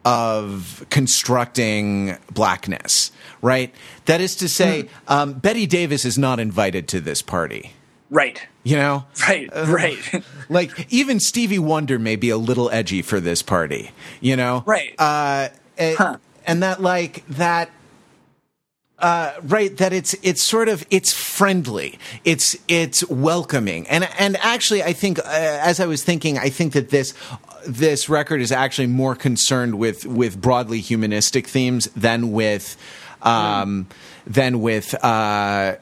of constructing blackness, right? That is to say, um, Betty Davis is not invited to this party. right, You know, right, right. (laughs) like even Stevie Wonder may be a little edgy for this party. You know, Right. Uh, and, Huh. and that like that. Uh, right, that it's it's sort of it's friendly, it's it's welcoming, and and actually, I think uh, as I was thinking, I think that this this record is actually more concerned with with broadly humanistic themes than with um, than with uh,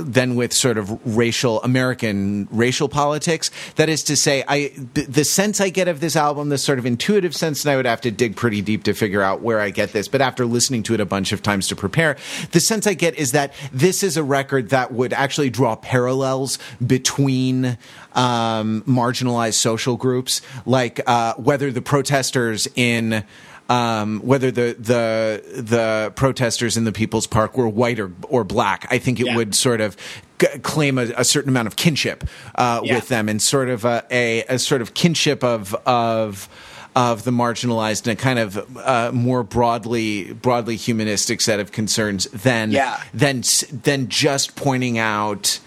than with sort of racial American racial politics. That is to say, I the, sense I get of this album, the sort of intuitive sense, and I would have to dig pretty deep to figure out where I get this. But after listening to it a bunch of times to prepare, the sense I get is that this is a record that would actually draw parallels between um, marginalized social groups, like uh, whether the protesters in um, whether the the the protesters in the People's Park were white or or black. I think it Yeah. would sort of claim a, a certain amount of kinship uh, Yeah. with them, and sort of a, a, a sort of kinship of of of the marginalized and a kind of uh, more broadly broadly humanistic set of concerns than Yeah. than than just pointing out.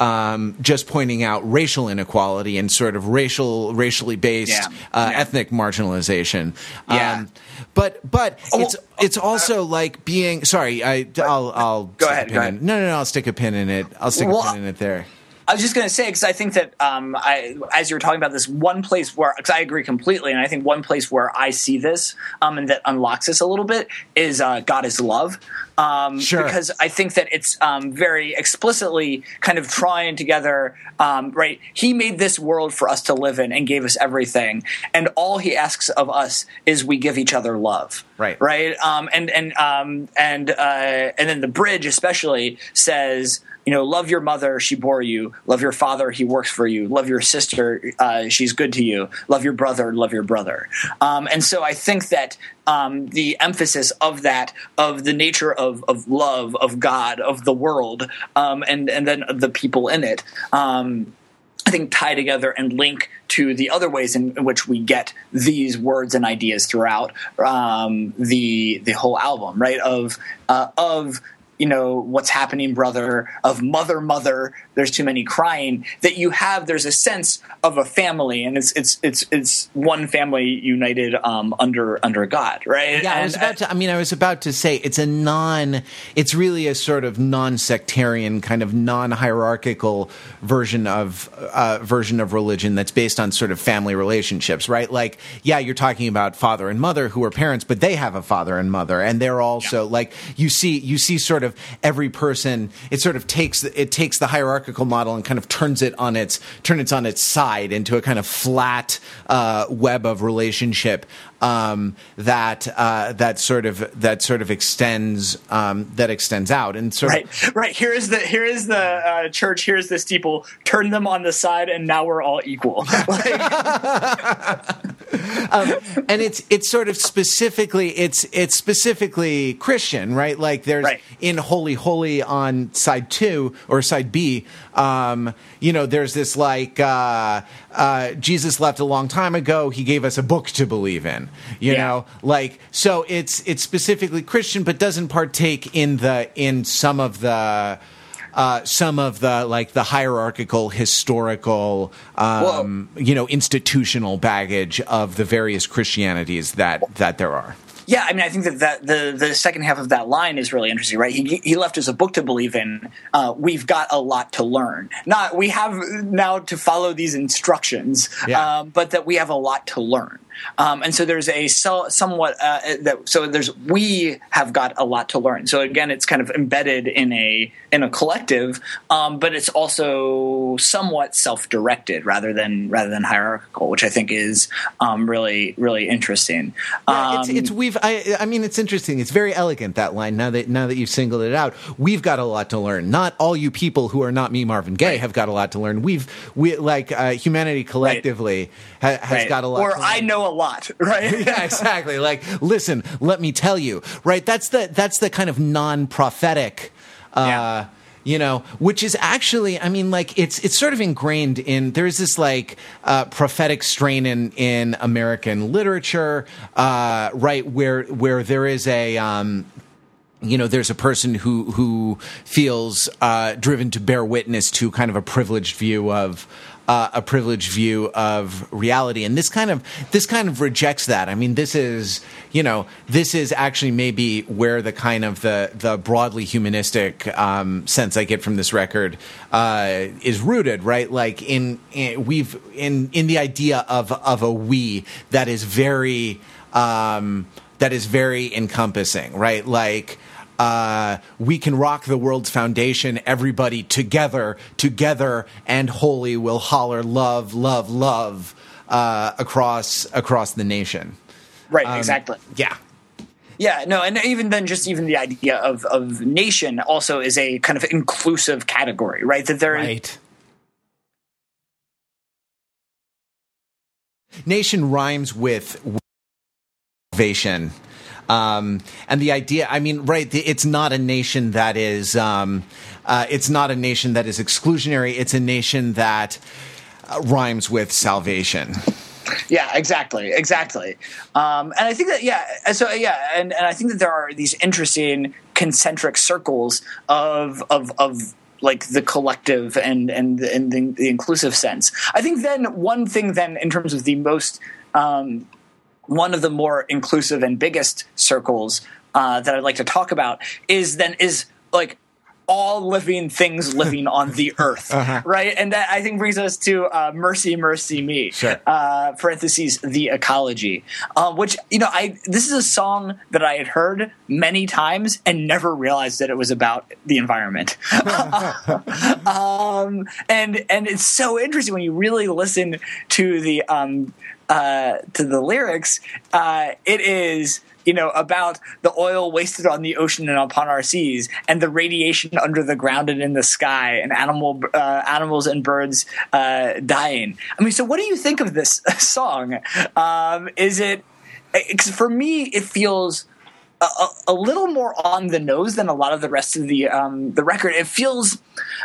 Um, just pointing out racial inequality and sort of racial, racially based Yeah. uh, Yeah. ethnic marginalization. Yeah. Um, but but Oh, it's it's also like being sorry. I I'll I'll Go stick a ahead, pin go in- ahead. No no no. I'll stick a pin in it. I'll stick Well, a pin in it there. I was just going to say because I think that um, I, as you were talking about this, one place where because I agree completely, and I think one place where I see this um, and that unlocks this a little bit is uh, God is love. Um, Sure. Because I think that it's um, very explicitly kind of trying together, um, right? He made this world for us to live in and gave us everything, and all He asks of us is we give each other love. Right. Right. Um, and and um, and uh, and then the bridge especially says you know, love your mother, she bore you. Love your father, he works for you. Love your sister, uh, she's good to you. Love your brother, love your brother. Um, and so I think that um, the emphasis of that, of the nature of, of love, of God, of the world, um, and and then the people in it. Um, I think tie together and link to the other ways in, which we get these words and ideas throughout um, the the whole album, right? Of uh, of you know what's happening, brother. Of mother, mother. There's too many crying. That you have. There's a sense of a family, and it's it's it's it's one family united um, under under God, right? Yeah, I was about to. I mean, I was about to say it's a non. It's really a sort of non-sectarian, kind of non-hierarchical version of uh, version of religion that's based on sort of family relationships, right? Like, yeah, you're talking about father and mother who are parents, but they have a father and mother, and they're also like you see you see sort of every person. It sort of takes it takes the hierarchical model and kind of turns it on its turn it on its side into a kind of flat uh, web of relationship um, that uh, that sort of that sort of extends um, that extends out and sort of Right, right. Here is the here is the uh, church. Here's the steeple. Turn them on the side, and now we're all equal. (laughs) Like, um, and it's it's sort of specifically it's it's specifically Christian, right? Like there's Right. in Wholy Holy on side two or side B, um, you know, there's this like uh, uh, Jesus left a long time ago. He gave us a book to believe in, you Yeah. know, like so it's it's specifically Christian, but doesn't partake in the in some of the. Uh, some of the like the hierarchical, historical, um, you know, institutional baggage of the various Christianities that that there are. Yeah, I mean, I think that, that the the second half of that line is really interesting, right? He he left us a book to believe in. Uh, we've got a lot to learn. Not we have now to follow these instructions, Yeah. um, but that we have a lot to learn. Um, and so there's a so, somewhat uh, that so there's we have got a lot to learn. So again, it's kind of embedded in a in a collective, um, but it's also somewhat self directed rather than rather than hierarchical, which I think is um, really really interesting. Yeah, it's, Um, it's we've. I, I mean, it's interesting. It's very elegant that line. Now that now that you've singled it out, we've got a lot to learn. Not all you people who are not me, Marvin Gaye, have got a lot to learn. We've we like uh, humanity collectively ha, has Right. got a lot. Or to learn. I know a lot, (laughs) right? (laughs) yeah, exactly. Like, listen, let me tell you. Right. That's the that's the kind of non prophetic. Uh, Yeah. You know, which is actually, I mean, like it's it's sort of ingrained in. There's this like uh, prophetic strain in in American literature, uh, right? Where where there is a um, you know, there's a person who who feels uh, driven to bear witness to kind of a privileged view of uh, a privileged view of reality, and this kind of this kind of rejects that. I mean, this is you know, this is actually maybe where the kind of the the broadly humanistic um, sense I get from this record uh, is rooted, right? Like in, in we've in in the idea of of a we that is very. Um, that is very encompassing, right? Like, uh, we can rock the world's foundation. Everybody together, together, and holy will holler love, love, love uh, across across the nation. right, Um, exactly. Yeah, Yeah, no, and even then, just even the idea of of nation also is a kind of inclusive category, right? That there, right. Nation rhymes with salvation. Um, and the idea, I mean, right, the, it's not a nation that is, um, uh, it's not a nation that is exclusionary. It's a nation that uh, rhymes with salvation. Yeah, exactly, exactly. Um, and I think that yeah, so yeah, and, and I think that there are these interesting concentric circles of of of like the collective and and and the, the inclusive sense. I think then one thing then in terms of the most um, one of the more inclusive and biggest circles uh, that I'd like to talk about is then is like all living things (laughs) living on the earth, right? And that I think brings us to uh, "Mercy, Mercy Me," Sure. uh, parentheses the ecology, uh, which you know I this is a song that I had heard many times and never realized that it was about the environment. (laughs) (laughs) um, and and it's so interesting when you really listen to the um, uh, to the lyrics. Uh, it is you know about the oil wasted on the ocean and upon our seas, and the radiation under the ground and in the sky, and animal uh, animals and birds uh, dying. I mean, so what do you think of this (laughs) song? Um, is it? 'cause For me, it feels a, a little more on the nose than a lot of the rest of the um, the record. It feels,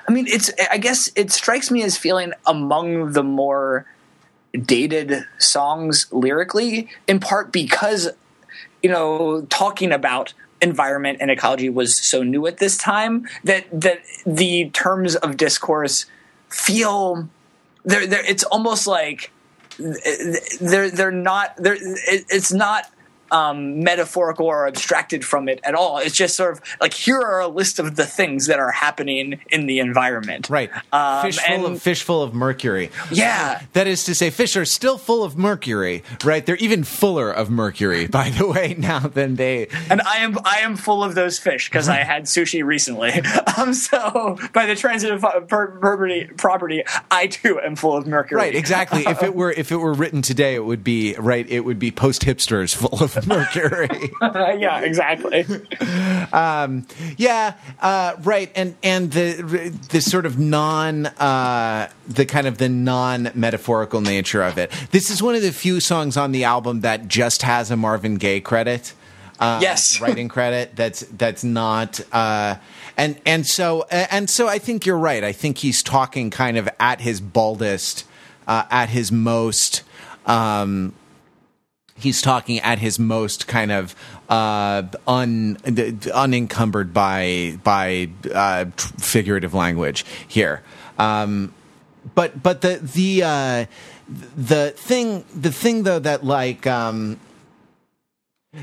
I mean, it's. I guess it strikes me as feeling among the more dated songs lyrically, in part because you know talking about environment and ecology was so new at this time that that the terms of discourse feel they're, they're it's almost like they're they're not they're it's not um, metaphorical or abstracted from it at all. It's just sort of like here are a list of the things that are happening in the environment. Right. Um, fish full and- of fish full of mercury. Yeah. That is to say, fish are still full of mercury. Right. They're even fuller of mercury, (laughs) by the way, now than they. and I am I am full of those fish because I had sushi recently. (laughs) Um, so by the transitive property, property, I too am full of mercury. Right. Exactly. if it (laughs) were if it were written today, it would be right. It would be post hipsters full of (laughs) Mercury. (laughs) yeah, exactly. um, yeah, uh, right, and and the the sort of non uh, the kind of the non metaphorical nature of it. This is one of the few songs on the album that just has a Marvin Gaye credit. Uh, yes, (laughs) writing credit. That's that's not. Uh, and and so and so I think you're right. I think he's talking kind of at his baldest, uh, at his most. Um, he's talking at his most kind of uh, un, unencumbered by by uh, figurative language here. Um, but but the the uh, the thing the thing though that like um,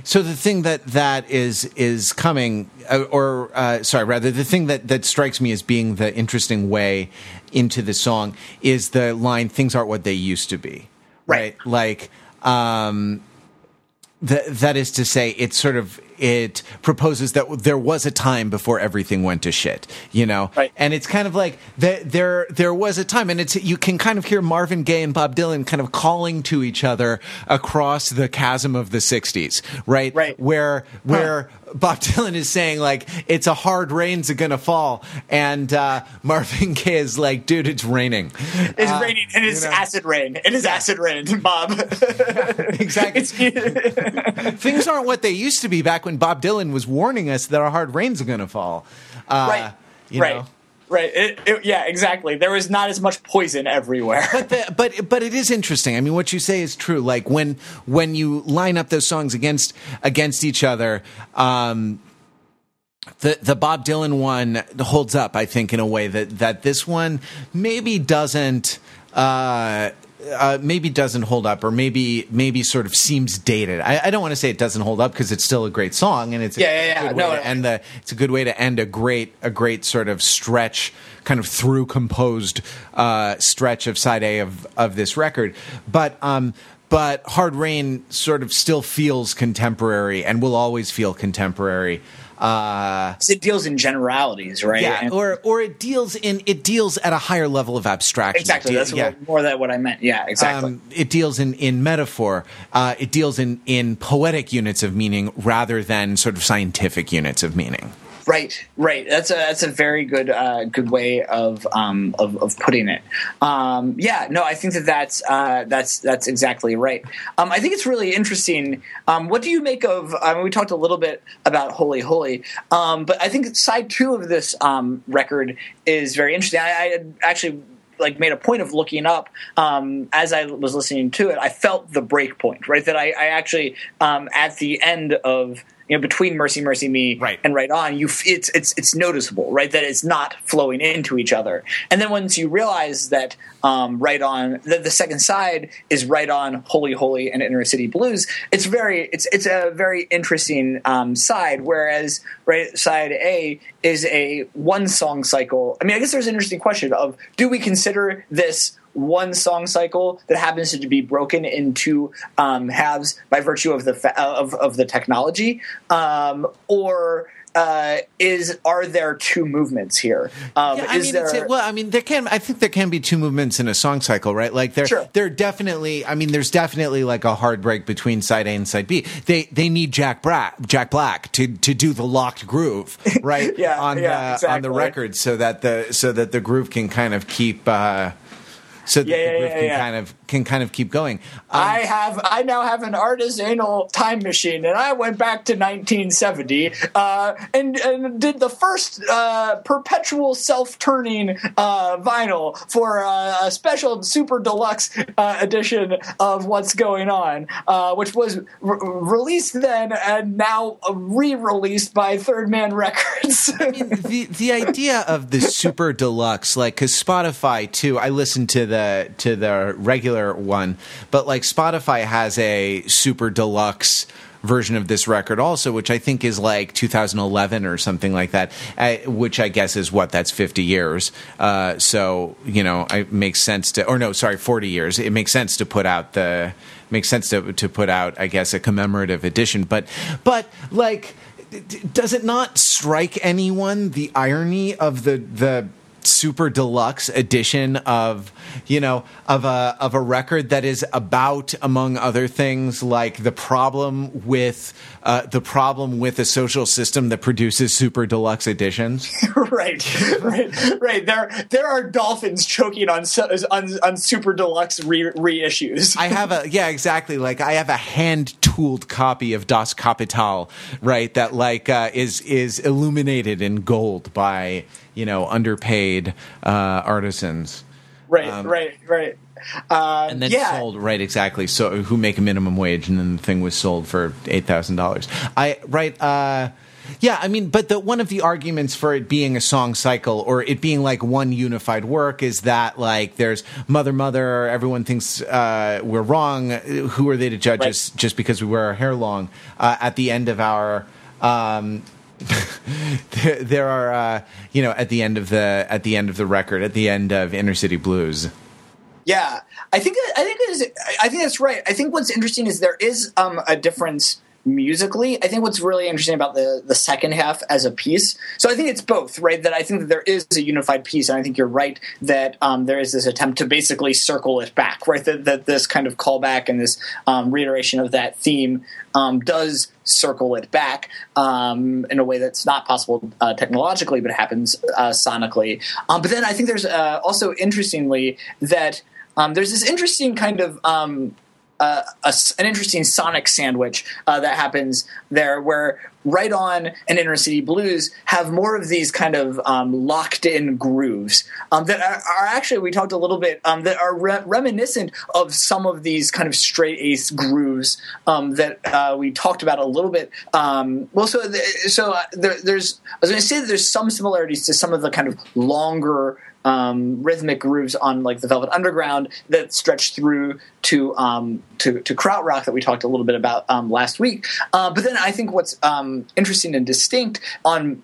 so the thing that that is is coming, uh, or uh, sorry, rather the thing that that strikes me as being the interesting way into the song is the line "Things aren't what they used to be." Right, right? like um, that that is to say, it's sort of it proposes that there was a time before everything went to shit, you know, right. and it's kind of like the, there there was a time, and it's you can kind of hear Marvin Gaye and Bob Dylan kind of calling to each other across the chasm of the '60s, right? Right. Where where huh. Bob (laughs) Dylan is saying like it's a hard rain's gonna fall, and uh, Marvin (laughs) Gaye is like, dude, it's raining. It's uh, raining, and it's know? acid rain. It is acid rain, (laughs) Bob. exactly. Things aren't what they used to be back when Bob Dylan was warning us that our hard rain's are gonna fall. Uh, right. You right. Know? Right. It, it, yeah. Exactly. There was not as much poison everywhere. but the, but but it is interesting. I mean, what you say is true. Like when when you line up those songs against against each other. Um, the the Bob Dylan one holds up, I think, in a way that that this one maybe doesn't. Uh, uh, maybe doesn't hold up, or maybe maybe sort of seems dated. I, I don't want to say it doesn't hold up because it's still a great song, and it's yeah, yeah, yeah. Good no, way to end the. It's a good way to end a great a great sort of stretch, kind of through composed uh, stretch of side A of of this record, but. Um, but Hard Rain sort of still feels contemporary and will always feel contemporary. Uh, it deals in generalities, right? Yeah, and, or or it deals in it deals at a higher level of abstraction. Exactly, that's yeah. what, more that what I meant. Yeah, exactly. Um, it deals in in metaphor. Uh, it deals in in poetic units of meaning rather than sort of scientific units of meaning. Right, right. That's a that's a very good uh, good way of, um, of, of putting it. Um, yeah, no, I think that that's uh, that's that's exactly right. Um, I think it's really interesting. Um, what do you make of? I mean, we talked a little bit about Wholy Holy, um, but I think side two of this um, record is very interesting. I, I actually like made a point of looking up um, as I was listening to it. I felt the break point, right? That I, I actually um, at the end of you know between mercy mercy me right. and right on you it's it's it's noticeable right? That it's not flowing into each other. And then once you realize that um, right on the, the second side is right on wholy holy and inner city blues it's very it's it's a very interesting um, side. Whereas right side a is a one song cycle. I mean i guess there's an interesting question of do we consider this one song cycle that happens to be broken into um, halves by virtue of the fa- of, of the technology, um, or uh, is are there two movements here? Um, yeah, I mean, there, well, I mean, there can. I think there can be two movements in a song cycle, right? Like there, sure. there definitely. I mean, there's definitely like a hard break between side A and side B. They they need Jack Black, Jack Black to to do the locked groove, right? (laughs) yeah, on yeah, the exactly. on the record, so that the so that the groove can kind of keep. Uh, so yeah, the yeah, groove yeah, can yeah. kind of can kind of keep going. Um, I have I now have an artisanal time machine, and I went back to 1970 uh, and, and did the first uh, perpetual self-turning uh, vinyl for a special super deluxe uh, edition of What's Going On, uh, which was re- released then and now re-released by Third Man Records. I mean, the the idea of the super deluxe, like, because Spotify too. I listened to the to the regular one, but like Spotify has a super deluxe version of this record also which i think is like 2011 or something like that uh, which i guess is what that's 50 years. Uh, so you know it makes sense to or no sorry 40 years. It makes sense to put out the makes sense to to put out i guess a commemorative edition. But but like does it not strike anyone the irony of the the super deluxe edition of you know of a of a record that is about among other things like the problem with uh, the problem with a social system that produces super deluxe editions. (laughs) Right right right. There there are dolphins choking on on, on super deluxe re- reissues. I (laughs) have a yeah exactly. Like i have a hand tooled copy of das kapital right that like uh, is is illuminated in gold by you know underpaid uh, artisans. Right, um, right, right. Uh, and then yeah. sold right exactly. So who make a minimum wage, and then the thing was sold for eight thousand dollars. I right. Uh, yeah, I mean, but the, one of the arguments for it being a song cycle or it being like one unified work is that like there's Mother Mother, everyone thinks uh, we're wrong. Who are they to judge right. us just because we wear our hair long? Uh, at the end of our um, there, there, are uh, you know at the end of the at the end of the record at the end of Inner City Blues. Yeah, I think I think is, I think that's right. I think what's interesting is there is um, a difference musically. I think what's really interesting about the the second half as a piece. So I think it's both, right? That I think that there is a unified piece, and I think you're right that um, there is this attempt to basically circle it back, right? That, that this kind of callback and this um, reiteration of that theme um, does circle it back um, in a way that's not possible uh, technologically, but happens uh, sonically. Um, but then I think there's uh, also interestingly that um, there's this interesting kind of uh, a, an interesting sonic sandwich uh, that happens there, where Right On and Inner City Blues have more of these kind of um, locked in grooves um, that are, are, actually we talked a little bit um, that are re- reminiscent of some of these kind of straight ace grooves um, that uh, we talked about a little bit. Um, well, so so uh, there, there's I was going to say that there's some similarities to some of the kind of longer um, rhythmic grooves on like the Velvet Underground that stretch through to um, to, to krautrock that we talked a little bit about um, last week. Uh, but then I think what's um, interesting and distinct on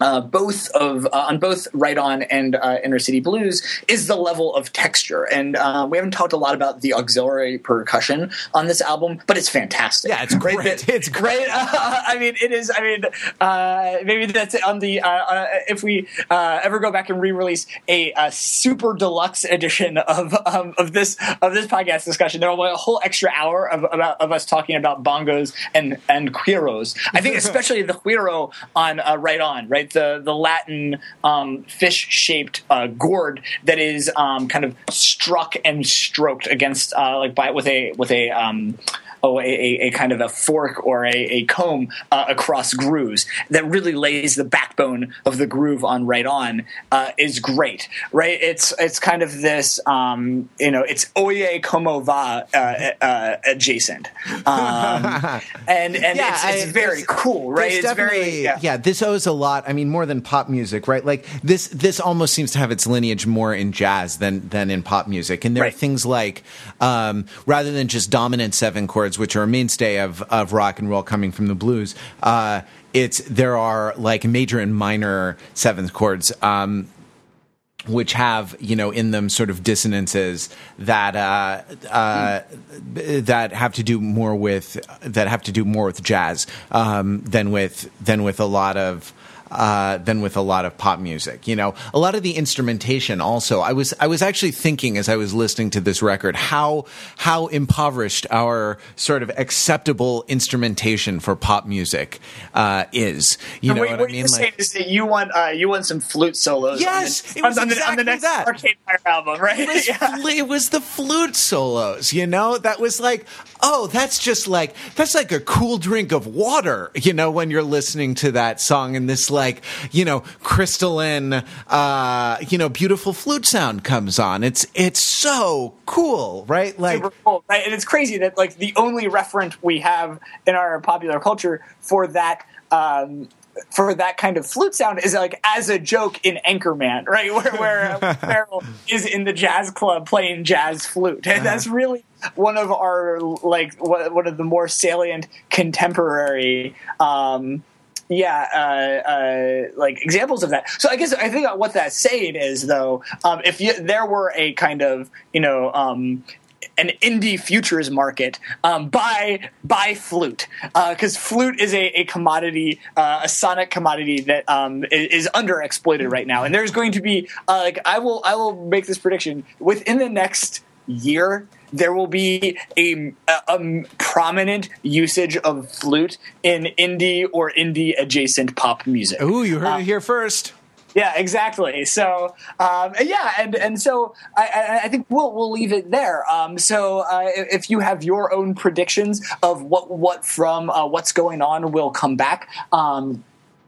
uh, both of uh, on both Right On and uh, Inner City Blues is the level of texture, and uh, we haven't talked a lot about the auxiliary percussion on this album, but it's fantastic. Yeah, it's great. That, it's great. (laughs) I mean, it is. I mean, uh, maybe that's on the uh, if we ever go back and re-release a, a super deluxe edition of um, of this of this podcast discussion, there will be a whole extra hour of about, of us talking about bongos and and güiros. I think (laughs) especially the güiro on Right On, right the the Latin um, fish shaped uh, gourd that is um, kind of struck and stroked against uh, like by with a with a um, oh, a, a, kind of a fork or a, a comb uh, across grooves that really lays the backbone of the groove on right on uh, is great, right? It's it's kind of this, um, you know, it's Oye Como Va uh, uh adjacent, um, (laughs) and and yeah, it's, it's I, very cool, right? It's very yeah. yeah. This owes a lot. I mean, more than pop music, right? Like this this almost seems to have its lineage more in jazz than than in pop music, and there right. are things like um, rather than just dominant seven chords chords, which are a mainstay of of rock and roll coming from the blues. Uh, it's there are like major and minor seventh chords. Um, which have you know in them sort of dissonances that uh, uh, that have to do more with that have to do more with jazz um, than with than with a lot of uh, than with a lot of pop music. You know, a lot of the instrumentation also. I was I was actually thinking as I was listening to this record how how impoverished our sort of acceptable instrumentation for pop music uh, is. You know wait, what, what I mean? Like, is that you want uh, you want some flute solos? Yes, on the, on, exactly on the next that. Arcade Fire album, right? It was, (laughs) yeah. it was the flute solos. You know, that was like oh, that's just like that's like a cool drink of water. You know, when you're listening to that song and this like you know crystalline uh you know beautiful flute sound comes on it's it's so cool right like Super cool right and it's crazy that like the only referent we have in our popular culture for that um for that kind of flute sound is like as a joke in Anchorman, right? (laughs) Where where Ferrell is in the jazz club playing jazz flute, and that's uh-huh. really one of our like one of the more salient contemporary um, yeah, uh, uh, like examples of that. So I guess I think what that's saying is though, um, if you, there were a kind of you know um, an indie futures market um, buy flute because uh, flute is a, a commodity, uh, a sonic commodity that um, is, is underexploited right now, and there's going to be uh, like I will I will make this prediction within the next year there will be a, a, a, prominent usage of flute in indie or indie adjacent pop music. Ooh, you heard um, it here first. Yeah, exactly. So, um, yeah, and and so I, I, think we'll we'll leave it there. Um, so, uh, if you have your own predictions of what what from uh, what's going on will come back. Um,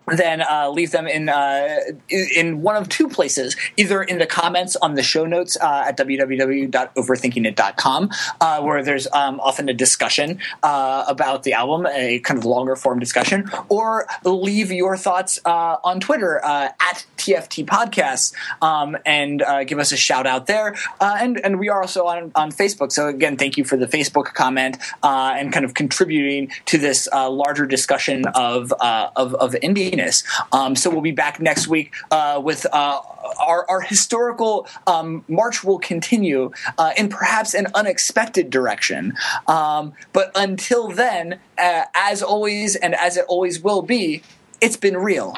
then uh, leave them in uh, in one of two places, either in the comments on the show notes uh, at www.overthinkingit.com, uh, where there's um, often a discussion uh, about the album, a kind of longer form discussion, or leave your thoughts uh, on Twitter at TFT Podcasts um, and give us a shout out there. and and we are also on on Facebook. So again, thank you for the Facebook comment and kind of contributing to this larger discussion of of, of indie um, so we'll be back next week uh, with uh, our, our, historical um, march will continue uh, in perhaps an unexpected direction. Um, but until then, uh, as always, and as it always will be, it's been real.